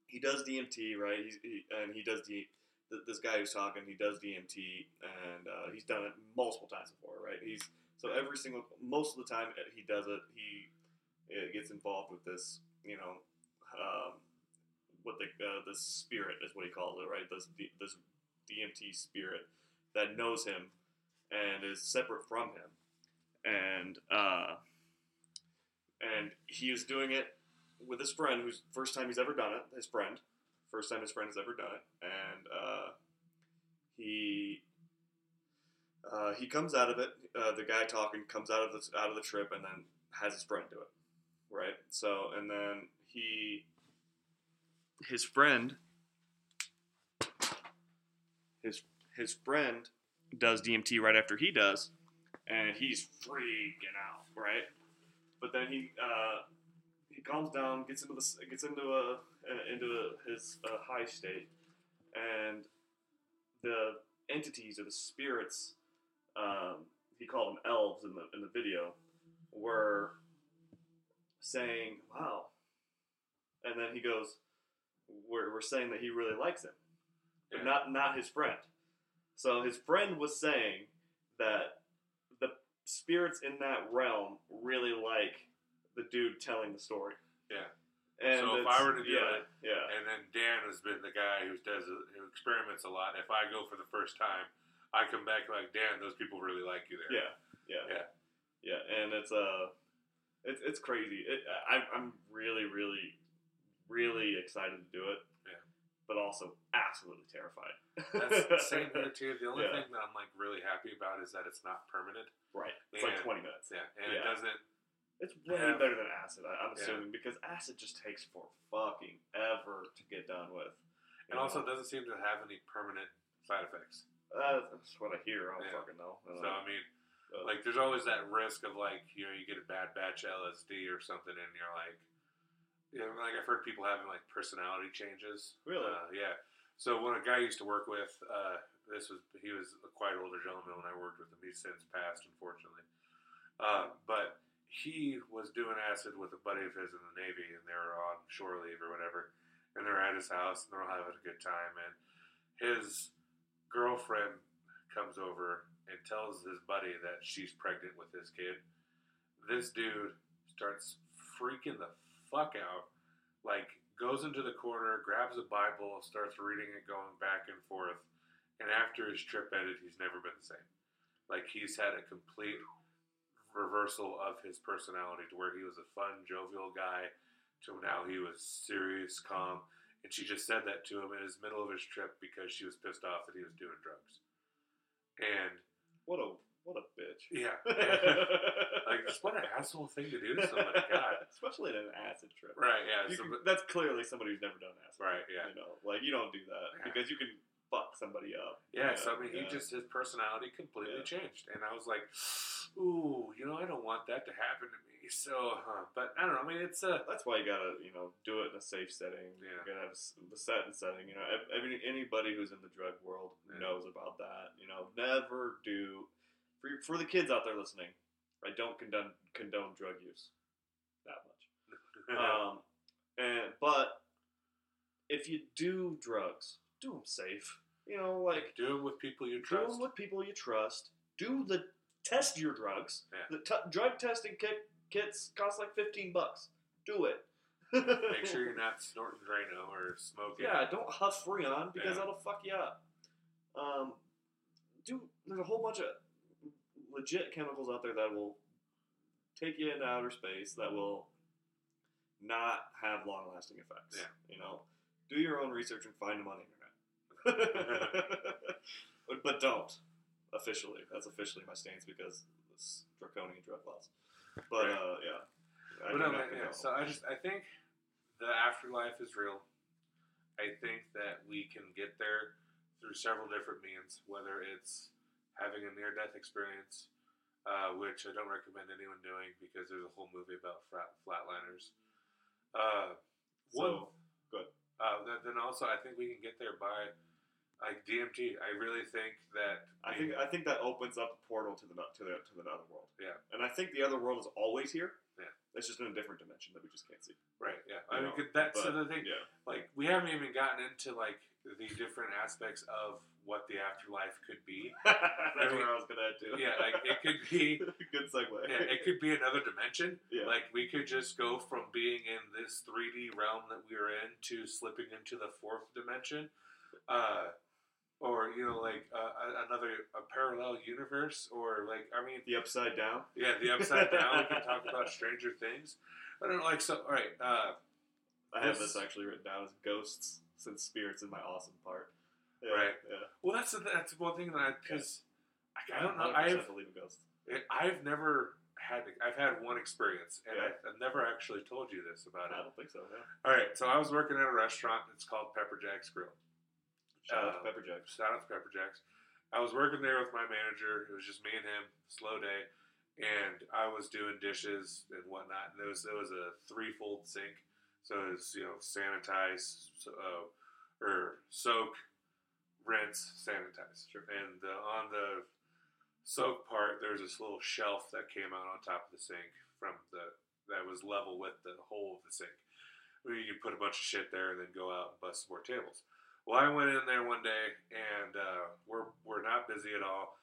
B: he does DMT, right? He's, he and he does D. This guy who's talking, he does DMT, and uh, he's done it multiple times before, right? He's So every single, most of the time uh, he does it, he uh, gets involved with this, you know, um, what the uh, the spirit is what he calls it, right? This this DMT spirit that knows him and is separate from him, and uh, and he is doing it with his friend, who's first time he's ever done it. His friend, first time his friend has ever done it, and uh, he uh, he comes out of it. Uh, the guy talking comes out of the out of the trip, and then has his friend do it, right? So, and then he his friend his his friend does DMT right after he does, and he's freaking out, right? But then he uh, he calms down, gets into the gets into a uh, into a, his uh, high state, and the entities or the spirits, um, he called them elves in the in the video, were saying, "Wow," and then he goes, "We're, we're saying that he really likes him, but
A: Yeah.
B: not not his friend." So his friend was saying that spirits in that realm really like the dude telling the story.
A: Yeah.
B: And
A: So if I were to do
B: yeah,
A: it,
B: yeah,
A: And then Dan has been the guy who does who experiments a lot. If I go for the first time, I come back like Dan. Those people really like you there.
B: yeah, yeah,
A: Yeah.
B: yeah, and it's uh, it's it's crazy. It, I, I'm really, really, really excited to do it.
A: Yeah.
B: But also absolutely terrified.
A: That's the same here too. The only
B: Yeah.
A: thing that I'm like really happy about is that it's not permanent.
B: Right. It's like 20 minutes.
A: Yeah, and it doesn't.
B: It's way
A: Yeah.
B: better than acid, I, I'm
A: Yeah.
B: assuming, because acid just takes for fucking ever to get done with.
A: And also, it doesn't seem to have any permanent side effects.
B: uh, that's what I hear. I don't
A: Yeah.
B: fucking know. I don't
A: So
B: know.
A: I mean,
B: Uh,
A: like, there's always that risk of like, you know, you get a bad batch of LSD or something, and you're like, you know, like I've heard people having like personality changes.
B: Really?
A: Uh, yeah. So when a guy I used to work with, uh, this was he was a quite older gentleman when I worked with him. He's since passed, unfortunately. Uh, but he was doing acid with a buddy of his in the Navy, and they were on shore leave or whatever, and they're at his house and they're all having a good time, and his girlfriend comes over and tells his buddy that she's pregnant with his kid. This dude starts freaking the fuck out, like goes into the corner, grabs a Bible, starts reading it, going back and forth, and after his trip ended, he's never been the same. Like he's had a complete reversal of his personality to where he was a fun, jovial guy to now he was serious, calm. And she just said that to him in his middle of his trip because she was pissed off that he was doing drugs. And
B: what a what a bitch.
A: yeah, like just what an asshole thing to do to somebody. God,
B: Especially in an acid trip.
A: right? Yeah,
B: You can- that's clearly somebody who's never done acid.
A: right. Yeah,
B: You know, like you don't do that
A: Yeah.
B: because you can fuck somebody up.
A: yeah. So I mean, he just his personality completely
B: Yeah.
A: changed, and I was like, ooh, you know, I don't want that to happen to me. So, huh. but I don't know. I mean, it's a
B: That's why you gotta, you know, do it in a safe setting.
A: Yeah.
B: You gotta have the set and setting. You know, ev- every, anybody who's in the drug world
A: Yeah.
B: knows about that. You know, never do for for the kids out there listening. I don't condone condone drug use that much. Um, and but if you do drugs, do them safe. You know, like
A: do it with people you trust.
B: do them with people you trust. Do the test your drugs.
A: Yeah.
B: The t- drug testing kit kits cost like fifteen bucks. Do it.
A: Make sure you're not snorting Drano or smoking.
B: Yeah, don't huff Freon because
A: Yeah.
B: that'll fuck you up. Um, do there's a whole bunch of legit chemicals out there that will take you into outer space that will not have long lasting effects.
A: Yeah.
B: You know, do your own research and find them on the internet. but, but don't officially. That's officially my stance because it's draconian drug laws. But
A: Right.
B: uh, yeah. I
A: But no, yeah. So I just I think the afterlife is real. I think that we can get there through several different means, whether it's having a near death experience, uh, which I don't recommend anyone doing because there's a whole movie about flat, flatliners. Uh, one,
B: So, good.
A: uh, then- also I think we can get there by like DMT. I really think that
B: I think I think that opens up a portal to the to the to the other world.
A: Yeah.
B: and I think the other world is always here.
A: Yeah.
B: it's just in a different dimension that we just can't see.
A: right, yeah.
B: You
A: I mean,
B: know,
A: that's
B: but,
A: the thing.
B: Yeah,
A: like we haven't even gotten into like the different aspects of what the afterlife could be.
B: That's
A: I mean,
B: where I was gonna to.
A: Yeah, like it could be
B: Good segue.
A: yeah, it could be another dimension.
B: Yeah.
A: Like we could just go from being in this 3D realm that we are in to slipping into the fourth dimension, uh, or you know, like uh, another a parallel universe, or like I mean,
B: the upside down.
A: yeah, the upside down. we can talk about Stranger Things. I don't know, like so. All right, uh,
B: I have
A: This-
B: this actually written down as ghosts, since spirits in my awesome part. Yeah,
A: Right.
B: Yeah.
A: well, that's the, that's one thing that I because I, I don't know.
B: 100%
A: I've
B: believe in ghosts.
A: I've never had I've had one experience, and
B: Yeah.
A: I, I've never actually told you this about it.
B: I don't think so. Yeah.
A: All right, so I was working at a restaurant. It's called Pepper Jack's Grill.
B: Shout out
A: Uh,
B: to Pepper Jacks.
A: Shout out to Pepper Jack's. I was working there with my manager. It was just me and him. Slow day, and I was doing dishes and whatnot. And there was there was a threefold sink, so it was you know sanitize, so, uh, or soak, rinse, sanitize.
B: Sure.
A: And the, on the soak part, there's this little shelf that came out on top of the sink from the that was level with the hole of the sink. Where you could put a bunch of shit there and then go out and bust some more tables. Well, I went in there one day and uh, we're we're not busy at all,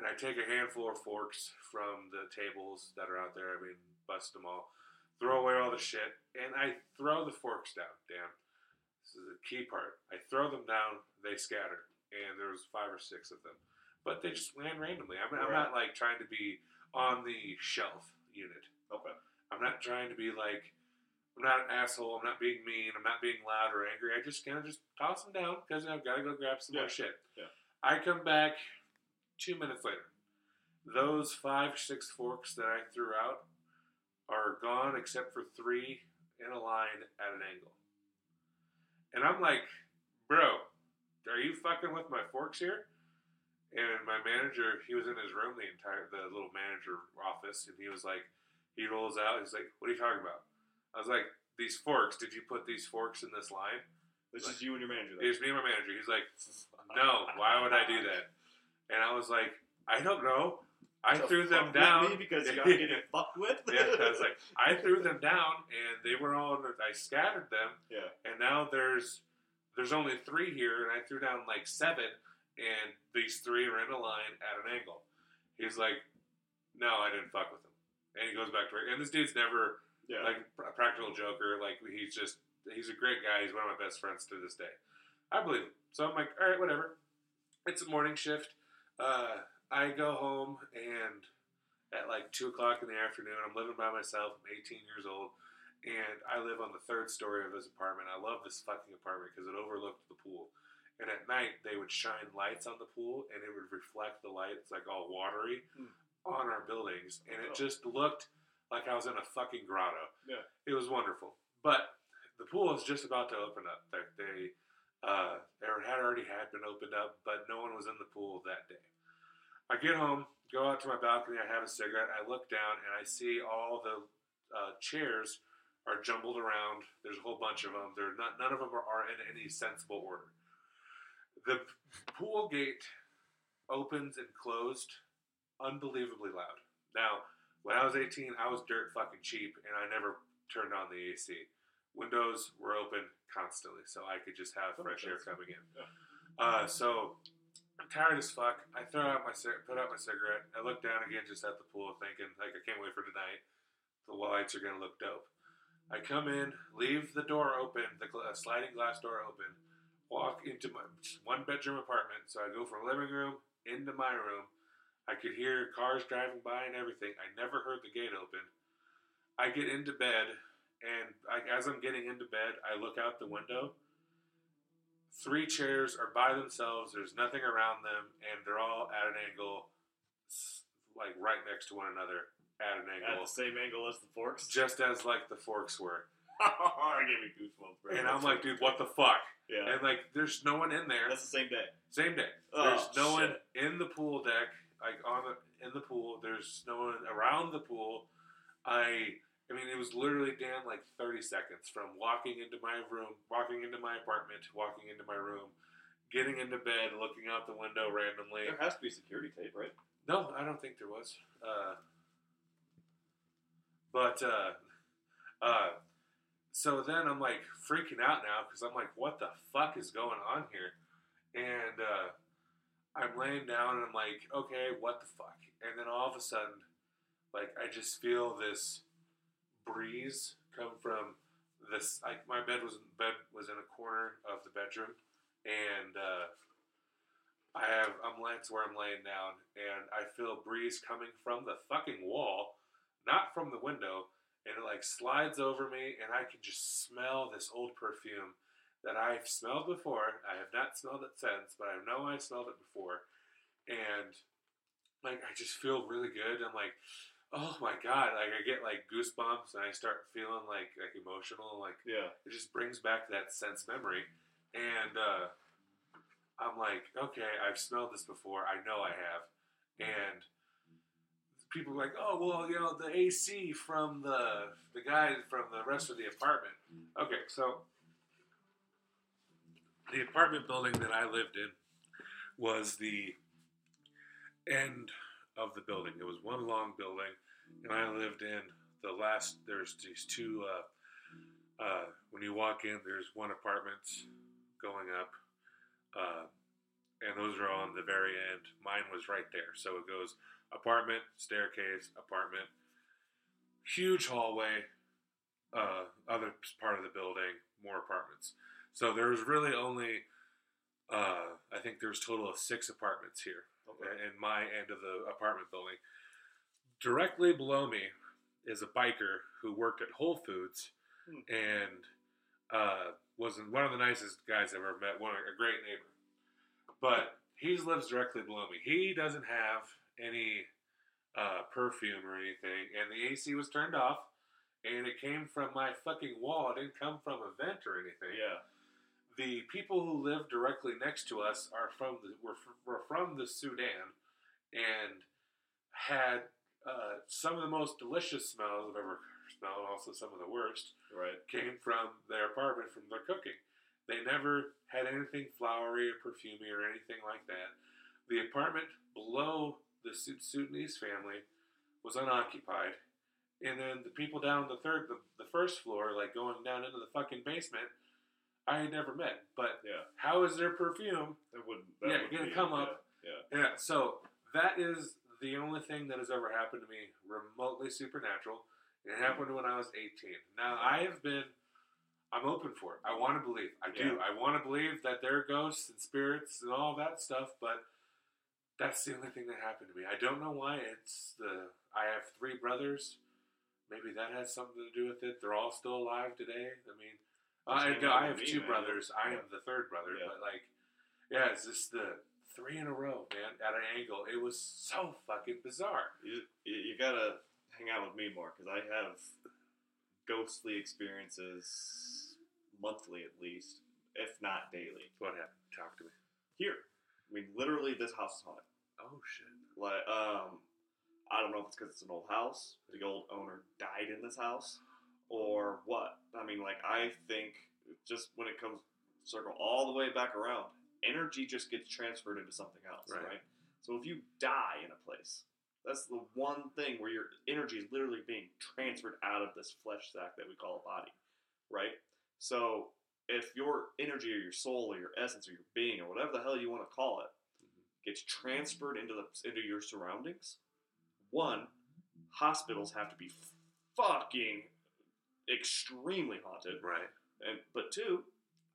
A: and I take a handful of forks from the tables that are out there. I mean, bust them all, throw away all the shit, and I throw the forks down. Damn, key part. I throw them down, they scatter, and there was five or six of them, but they just land randomly. I'm, I'm not like trying to be on the shelf unit.
B: Okay.
A: I'm not trying to be like, I'm not an asshole. I'm not being mean. I'm not being loud or angry. I just kind of just toss them down because I've got to go grab some
B: Yeah.
A: more shit.
B: Yeah.
A: I come back two minutes later. Those five, six forks that I threw out are gone except for three in a line at an angle. And I'm like, bro, are you fucking with my forks here? And my manager, he was in his room the entire, the little manager office, and he was like, he rolls out. He's like, "What are you talking about?" I was like, "These forks. Did you put these forks in this line?"
B: This is you and your manager.
A: It was me and my manager. He's like, "No. Why would I do that?" And I was like, "I don't know. I threw them down
B: because you're getting fucked with.
A: yeah, I was like, I threw them down, and they were all. I scattered them,
B: yeah.
A: and now there's there's only three here, and I threw down like seven, and these three are in a line at an angle. He's like, "No, I didn't fuck with them." And he goes back to work. And this dude's never
B: Yeah.
A: like a practical joker. Like he's just he's a great guy. He's one of my best friends to this day. I believe him. So I'm like, all right, whatever. It's a morning shift. Uh, I go home and at like two o'clock in the afternoon, I'm living by myself. I'm 18 years old, and I live on the third story of this apartment. I love this fucking apartment because it overlooked the pool. And at night, they would shine lights on the pool, and it would reflect the lights like all watery
B: Hmm.
A: on our buildings, and it
B: Oh.
A: just looked like I was in a fucking grotto.
B: Yeah.
A: It was wonderful. But the pool is just about to open up. They, they uh, or had already had been opened up, but no one was in the pool that day. I get home, go out to my balcony, I have a cigarette, I look down, and I see all the uh, chairs are jumbled around. There's a whole bunch of them. They're not, none of them are, are in any sensible order. The pool gate opens and closed unbelievably loud. Now, when I was 18, I was dirt fucking cheap, and I never turned on the AC. Windows were open constantly, so I could just have fresh air coming in. Uh, so I'm tired as fuck. I throw out my put out my cigarette. I look down again, just at the pool, thinking like I can't wait for tonight. The lights are gonna look dope. I come in, leave the door open, the sliding glass door open, walk into my one bedroom apartment. So I go from living room into my room. I could hear cars driving by and everything. I never heard the gate open. I get into bed, and I, as I'm getting into bed, I look out the window. Three chairs are by themselves. There's nothing around them, and they're all at an angle, like right next to one another at an
B: At
A: angle,
B: the same angle as the forks.
A: just as like the forks were.
B: I gave me goosebumps. Bro.
A: And I'm like, dude, what the fuck?
B: Yeah.
A: And like, there's no one in there.
B: That's the same day.
A: Same day.
B: Oh,
A: There's no one in the pool deck, like on the in the pool. There's no one around the pool. I I mean, it was literally Dan like 30 seconds from walking into my room, walking into my apartment, walking into my room, getting into bed, looking out the window randomly.
B: There has to be security tape, right?
A: No, I don't think there was. Uh, but uh, uh, so then I'm like freaking out now because I'm like, what the fuck is going on here? and uh, I'm laying down and I'm like, okay, what the fuck? And then all of a sudden, like I just feel this breeze come from this. Like my bed was bed was in a corner of the bedroom, and uh, I have I'm to where I'm laying down, and I feel a breeze coming from the fucking wall, not from the window, and it like slides over me, and I can just smell this old perfume that I've smelled before. I have not smelled it since, but I know I smelled it before, and like I just feel really good. I'm like, oh my god! Like I get like goosebumps, and I start feeling like like emotional. Like
B: Yeah.
A: it just brings back that sense memory, and uh, I'm like, okay, I've smelled this before. I know I have, and people are like, oh well, you know, the AC from the the guy from the rest of the apartment. Okay, so the apartment building that I lived in was the end of the building. It was one long building, and I lived in the last. There's these two. Uh, uh, when you walk in, there's one apartment going up, uh, and those are on the very end. Mine was right there, so it goes apartment, staircase, apartment, huge hallway, uh, other part of the building, more apartments. So there was really only, uh, I think there's total of six apartments here
B: Okay.
A: in my end of the apartment building. Directly below me is a biker who worked at Whole Foods
B: Hmm.
A: and uh, was one of the nicest guys I've ever met. One a great neighbor, but he lives directly below me. He doesn't have any uh, perfume or anything, and the AC was turned off, and it came from my fucking wall. It didn't come from a vent or anything
B: Yeah.
A: The people who live directly next to us are from the were, were from the Sudan and had uh, some of the most delicious smells I've ever smelled, also some of the worst,
B: Right.
A: came from their apartment from their cooking. They never had anything flowery or perfumey or anything like that. The apartment below the Su- Sudanese family was unoccupied, and then the people down the third, the, the first floor, like going down into the fucking basement, I had never met. But
B: Yeah.
A: how is their perfume?
B: That wouldn't. That
A: Yeah,
B: would
A: gonna
B: be-
A: come up.
B: Yeah.
A: Yeah, so that is the only thing that has ever happened to me remotely supernatural. It happened when I was 18. Now, mm-hmm. I have been, I'm open for it. I want to believe. I do. I want to believe that there are ghosts and spirits and all that stuff, but that's the only thing that happened to me. I don't know why. It's the, I have three brothers. Maybe that has something to do with it. They're all still alive today. I mean, I,
B: Same
A: I have
B: me,
A: two
B: man.
A: brothers. I
B: Yeah.
A: am the third brother,
B: Yeah.
A: but like, yeah, it's just the three in a row, man, at an angle. It was so fucking bizarre.
B: You, you you gotta hang out with me more because I have ghostly experiences monthly at least, if not daily.
A: What happened? Talk to me.
B: Here, I mean, literally, this house is haunted.
A: Oh shit.
B: Like, um, I don't know if it's because it's an old house. The old owner died in this house, or what. I mean, like, I think just when it comes circle all the way back around, energy just gets transferred into something else,
A: Right.
B: right? So if you die in a place, that's the one thing where your energy is literally being transferred out of this flesh sack that we call a body, right? So if your energy or your soul or your essence or your being or whatever the hell you want to call it mm-hmm. gets transferred into the into your surroundings, one, hospitals have to be fucking extremely haunted,
A: Right.
B: and but two,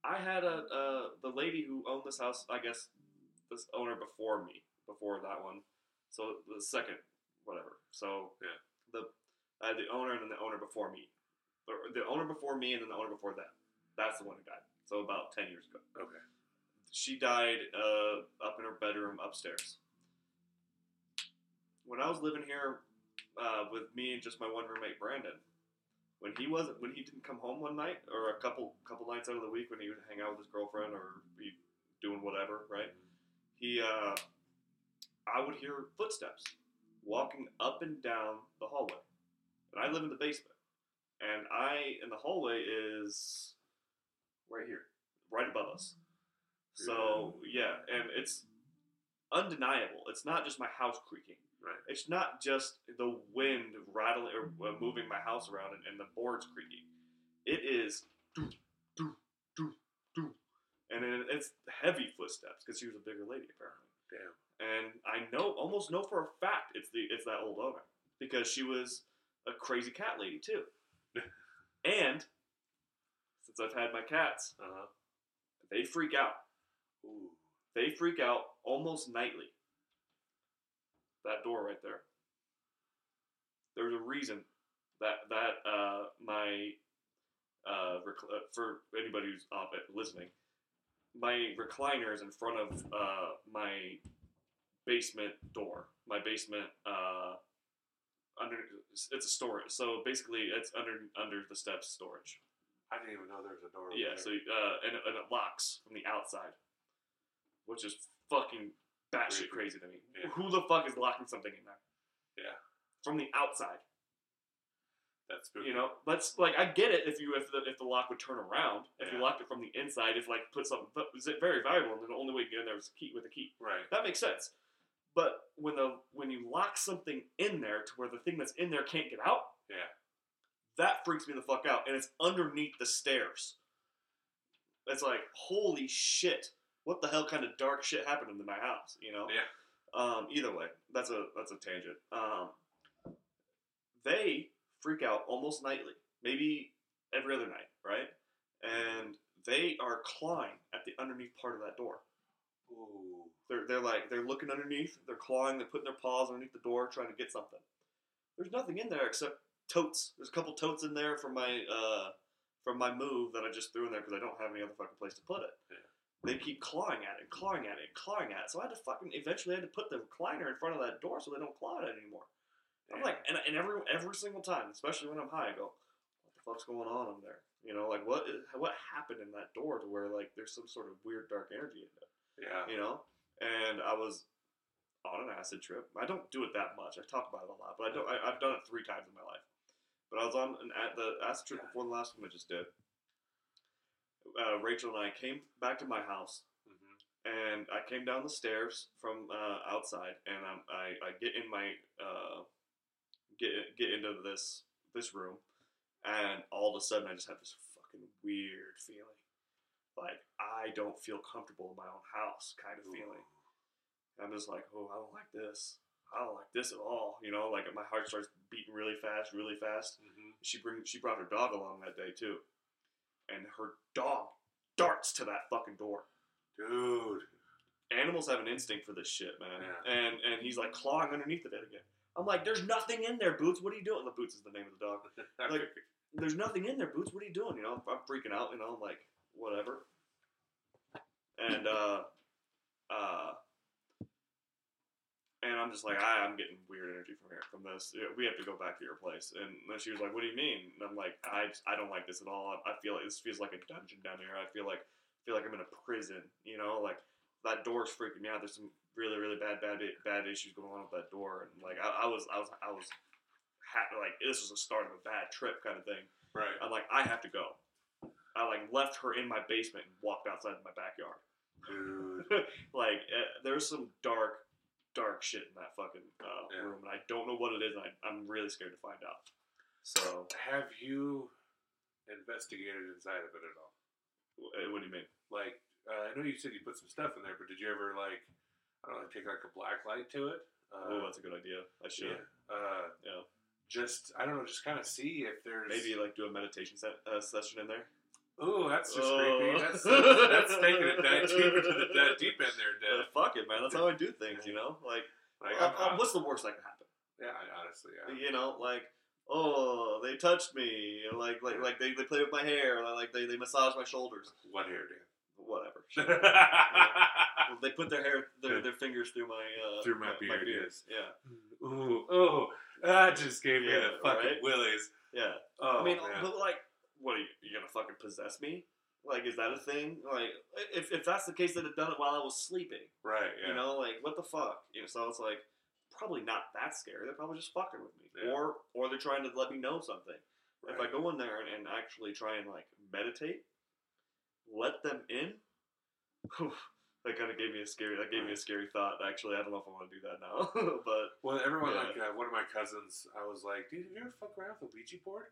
B: I had a uh, the lady who owned this house. I guess this owner before me, before that one. So the second, whatever. So
A: Yeah.
B: the I had the owner and then the owner before me, or the owner before me and then the owner before them. That's the one who died. So about ten years ago.
A: Okay.
B: She died uh, up in her bedroom upstairs. When I was living here uh, with me and just my one roommate Brandon, when he wasn't when he didn't come home one night or a couple couple nights out of the week when he would hang out with his girlfriend or be doing whatever, right? He uh, I would hear footsteps walking up and down the hallway, and I live in the basement, and I and the hallway is right here, right above us. So yeah, and it's undeniable. It's not just my house creaking.
A: Right.
B: It's not just the wind rattling or uh, moving my house around and, and the boards creaking. It is do do do do, and then it's heavy footsteps. because she was a bigger lady apparently.
A: Damn.
B: And I know almost know for a fact it's the it's that old owner because she was a crazy cat lady too. and since I've had my cats,
A: Uh huh.
B: they freak out.
A: Ooh.
B: They freak out almost nightly. That door right there. There's a reason that that uh, my uh, recl- uh, for anybody who's op- listening, my recliner is in front of uh, my basement door. My basement uh, under it's a storage. So basically, it's under under the steps storage.
A: I didn't even know there was a door. over
B: Yeah,
A: there.
B: so uh, and, and it locks from the outside, which is fucking batshit crazy to me.
A: Yeah.
B: Who the fuck is locking something in there?
A: Yeah.
B: from the outside.
A: that's spooky.
B: You know, let's like I get it if you if the if the lock would turn around. If you
A: Yeah.
B: locked it from the inside, if like put something, but was it very valuable, and then the only way to get in there was a key with a key.
A: Right.
B: That makes sense. But when the when you lock something in there to where the thing that's in there can't get out,
A: Yeah.
B: that freaks me the fuck out. And it's underneath the stairs. It's like, holy shit. What the hell kind of dark shit happened in my house, you know?
A: Yeah.
B: Um, either way, that's a that's a tangent. Um, they freak out almost nightly, maybe every other night, right? And they are clawing at the underneath part of that door.
A: Ooh.
B: They're, they're like they're looking underneath, they're clawing, they're putting their paws underneath the door, trying to get something. There's nothing in there except totes. There's a couple totes in there from my uh, from my move that I just threw in there because I don't have any other fucking place to put it.
A: Yeah.
B: They keep clawing at it, clawing at it, clawing at it. So I had to fucking eventually I had to put the recliner in front of that door so they don't claw at it anymore. I'm like, and, and every every single time, especially when I'm high, I go, what the fuck's going on in there? You know, like what is, what happened in that door to where like there's some sort of weird dark energy in it
A: yeah.
B: you know. And I was on an acid trip. I don't do it that much. I talk about it a lot, but I don't. I, I've done it three times in my life. But I was on an, at the acid trip before the last one I just did. Uh, Rachel and I came back to my house,
A: hmm
B: and I came down the stairs from uh, outside, and I'm, I I get in my uh, get get into this this room, and all of a sudden I just have this fucking weird feeling, like I don't feel comfortable in my own house, kind of feeling. I'm just like, oh, I don't like this. I don't like this at all. You know, like my heart starts beating really fast, really fast.
A: hmm
B: She bring she brought her dog along that day too, and her dog darts to that fucking door.
A: Dude.
B: Animals have an instinct for this shit, man.
A: Yeah.
B: And and he's like clawing underneath the bed again. I'm like, there's nothing in there, Boots. What are you doing? The Boots is the name of the dog. Like, there's nothing in there, Boots. What are you doing? You know, I'm freaking out. You know, I'm like, whatever. And uh, uh, and I'm just like, I, I'm getting weird energy from here, from this. We have to go back to your place. And then she was like, What do you mean? And I'm like, I, I don't like this at all. I, I feel like this feels like a dungeon down here. I feel like, feel like I'm in a prison. You know, like that door's freaking me out. There's some really, really bad, bad, bad issues going on with that door. And like, I, I was, I was, I was, ha- like, this was the start of a bad trip kind of thing.
A: right.
B: I'm like, I have to go. I like left her in my basement and walked outside my backyard.
A: Dude.
B: like, uh, there's some dark, dark shit in that fucking uh,
A: Yeah.
B: room, and I don't know what it is, and I, I'm really scared to find out. So,
A: Have you investigated inside of it at all?
B: uh, what do you mean?
A: Like, uh, I know you said you put some stuff in there, but did you ever like, I don't know, take like a black light to it?
B: oh,
A: Uh,
B: that's a good idea. I should.
A: yeah. Uh,
B: Yeah.
A: Just I don't know, just kind of see if there's
B: Maybe like do a meditation set, uh, session in there.
A: Ooh, that's just
B: Oh.
A: creepy. That's that's taking it that deep into the that deep end there,
B: Uh, fuck it, man. That's how I do things, you know. Like,
A: Like, I'm-
B: uh,
A: I'm-
B: what's the worst that can happen?
A: yeah, I- honestly, yeah.
B: You know, like, oh, they touched me, and like, like, like they, they play with my hair, like they, they massage my shoulders,
A: What hair, Dan?
B: whatever. Well, they put their hair, their, their fingers through my uh,
A: Through my beard, yes.
B: Yeah,
A: Ooh, oh, that just gave me the fucking
B: right?
A: willies.
B: yeah.
A: Oh
B: I mean,
A: man.
B: but like, what are you, you gonna fucking possess me? Like, is that a thing? Like, if, if that's the case, they'd have done it while I was sleeping.
A: right, yeah.
B: You know, like what the fuck? You know, so it's like probably not that scary. They're probably just fucking with me,
A: Yeah.
B: or or they're trying to let me know something. If I go in there and, and actually try and like meditate, let them in. that kind of gave me a scary. That gave me a scary thought. Actually, I don't know if I want to do that now, but
A: Well, everyone
B: Yeah.
A: like uh, one of my cousins. I was like, "Dude, have you ever fuck around with a Ouija board?"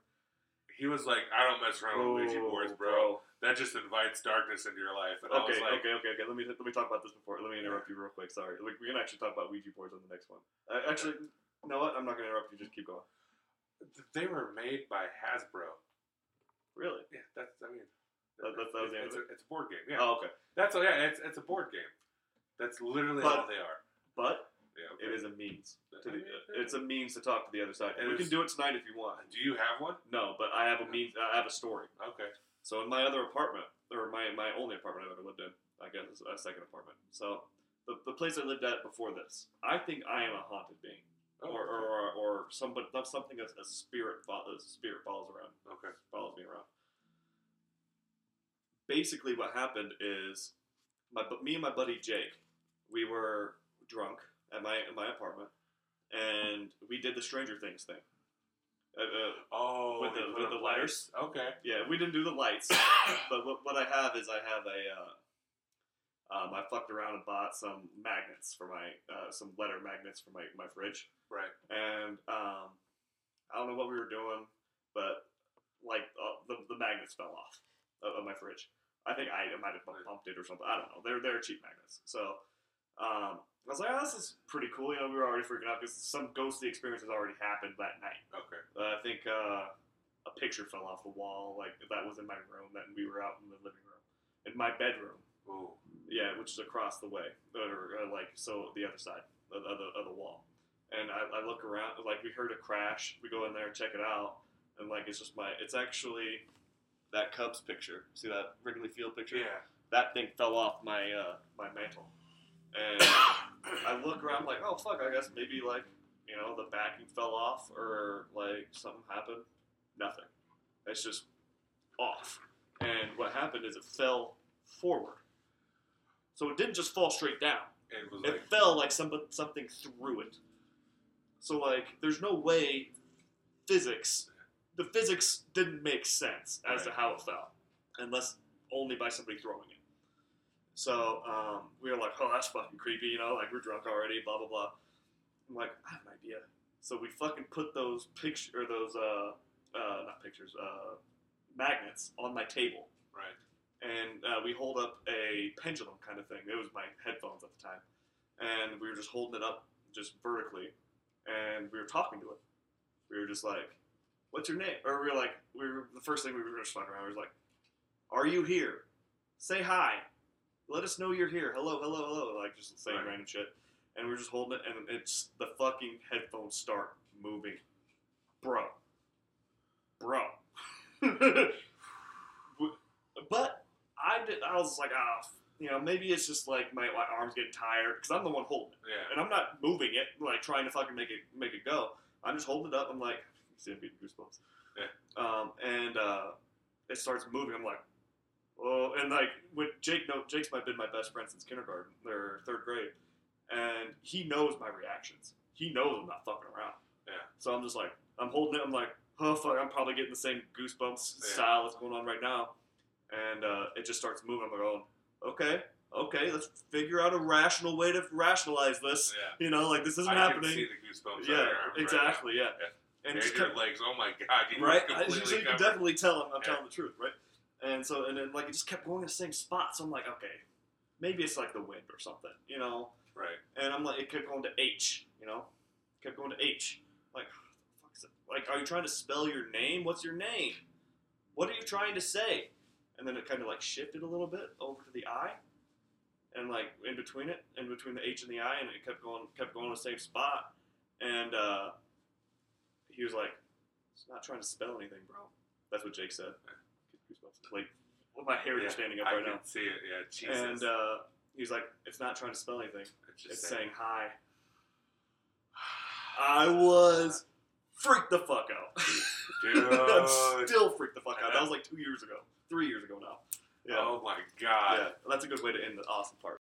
A: He was like, I don't mess around with Ouija
B: Oh,
A: boards, bro. That just invites darkness into your life. And I
B: Okay,
A: was like,
B: okay, okay, okay. Let me let me talk about this before. Let me interrupt you real quick. Sorry. Like, we can actually talk about Ouija boards on the next one. Uh, actually, you know what? I'm not gonna interrupt you. Just keep going.
A: they were made by Hasbro.
B: Really?
A: Yeah, that's I mean,
B: That- that- that was the end
A: it's, a, it's a board game. Yeah,
B: Oh, okay.
A: that's yeah, it's it's a board game. That's literally
B: But-
A: all they are.
B: But
A: Yeah, okay.
B: it is a means. To the,
A: mean, uh, uh,
B: it's a means to talk to the other side.
A: It
B: we can do it tonight if you want.
A: Do you have one?
B: No, but I have a means. I have a story.
A: Okay.
B: So in my other apartment, or my, my only apartment I've ever lived in, I guess it's a second apartment. So the, the place I lived at before this, I think I am a haunted being,
A: Oh,
B: or, or, or or somebody something as a spirit follows spirit follows around
A: okay.
B: follows me around. Basically, what happened is my me and my buddy Jake, we were drunk at my at my apartment, and we did the Stranger Things thing. Uh, uh,
A: Oh,
B: With the- with the
A: lights. Okay.
B: yeah, we didn't do the lights, but what, what I have is I have a. Uh, um, I fucked around and bought some magnets for my uh, some letter magnets for my, my fridge,
A: Right.
B: and um, I don't know what we were doing, but like uh, the, the magnets fell off of, of my fridge. I think I might have bumped it or something. I don't know. They're they're cheap magnets. So um, I was like, oh, this is pretty cool. You know, we were already freaking out because some ghostly experience has already happened that night.
A: Okay.
B: Uh, I think uh, a picture fell off the wall, like that was in my room. That we were out in the living room, in my bedroom.
A: Ooh.
B: Yeah, which is across the way, or uh, like so the other side of, of, the, of the wall. And I, I look around, like we heard a crash. We go in there, check it out, and like it's just my. It's actually that Cubs picture. See that Wrigley Field picture?
A: Yeah.
B: That thing fell off my uh, my mantle, and I look around like, oh fuck, I guess maybe like you know the backing fell off or like something happened. Nothing. It's just off. And what happened is it fell forward. So it didn't just fall straight down.
A: It was
B: It
A: like
B: fell like some, something through it. So like, there's no way physics, the physics didn't make sense as to how it fell, unless only by somebody throwing it. So um, we were like, oh, that's fucking creepy, you know, like we're drunk already, blah blah blah. I'm like, I have an idea. So we fucking put those picture or those uh, uh not pictures uh magnets on my table
A: right.
B: and uh, we hold up a pendulum kind of thing. It was my headphones at the time, and we were just holding it up just vertically, and we were talking to it. We were just like, "What's your name?" Or we were like, we were the first thing we were just fucking around. We was like, "Are you here? Say hi. Let us know you're here. Hello, hello, hello." Like just saying
A: Right.
B: random shit, and we are just holding it, and it's the fucking headphones start moving, bro, bro. But I did. I was like, ah, you know, maybe it's just like my, my arms getting tired because I'm the one holding it,
A: Yeah.
B: and I'm not moving it, like trying to fucking make it make it go. I'm just holding it up. I'm like, see, I'm getting goosebumps.
A: Yeah.
B: Um, and uh, it starts moving. I'm like, oh, and like with Jake, no, Jake's my been my best friend since kindergarten, or third grade, and he knows my reactions. He knows I'm not fucking around.
A: Yeah.
B: So I'm just like, I'm holding it. I'm like, oh fuck, I'm probably getting the same goosebumps
A: Yeah.
B: style that's going on right now. And uh, it just starts moving. I'm going, okay, okay, let's figure out a rational way to rationalize this.
A: Yeah.
B: You know, like this isn't
A: I
B: happening.
A: see the goosebumps.
B: yeah,
A: arms right
B: exactly. yeah.
A: Yeah.
B: And
A: And
B: just
A: your legs. Oh my god. You
B: right? I, so you can definitely tell him I'm
A: Yeah.
B: telling the truth, right? And so, and then like it just kept going in the same spot. So I'm like, okay, maybe it's like the wind or something, you know.
A: Right.
B: And I'm like, it kept going to H, you know, kept going to H. Like, what the fuck is it? Like, are you trying to spell your name? What's your name? What are you trying to say? And then it kind of like shifted a little bit over to the I, and like in between it, in between the H and the I, and it kept going, kept going to the same spot. And uh, he was like, "It's not trying to spell anything, bro." That's what Jake said. Like, well, my hair is
A: Yeah,
B: standing up
A: I
B: right
A: can
B: now.
A: see it. Yeah. Jesus.
B: And uh, he's like, "It's not trying to spell anything.
A: it's just
B: It's saying hi." I was freaked the fuck out.
A: Dude.
B: I'm still freaked the fuck out. That was like two years ago, three years ago now. Yeah,
A: Oh my god.
B: yeah. That's a good way to end the awesome part.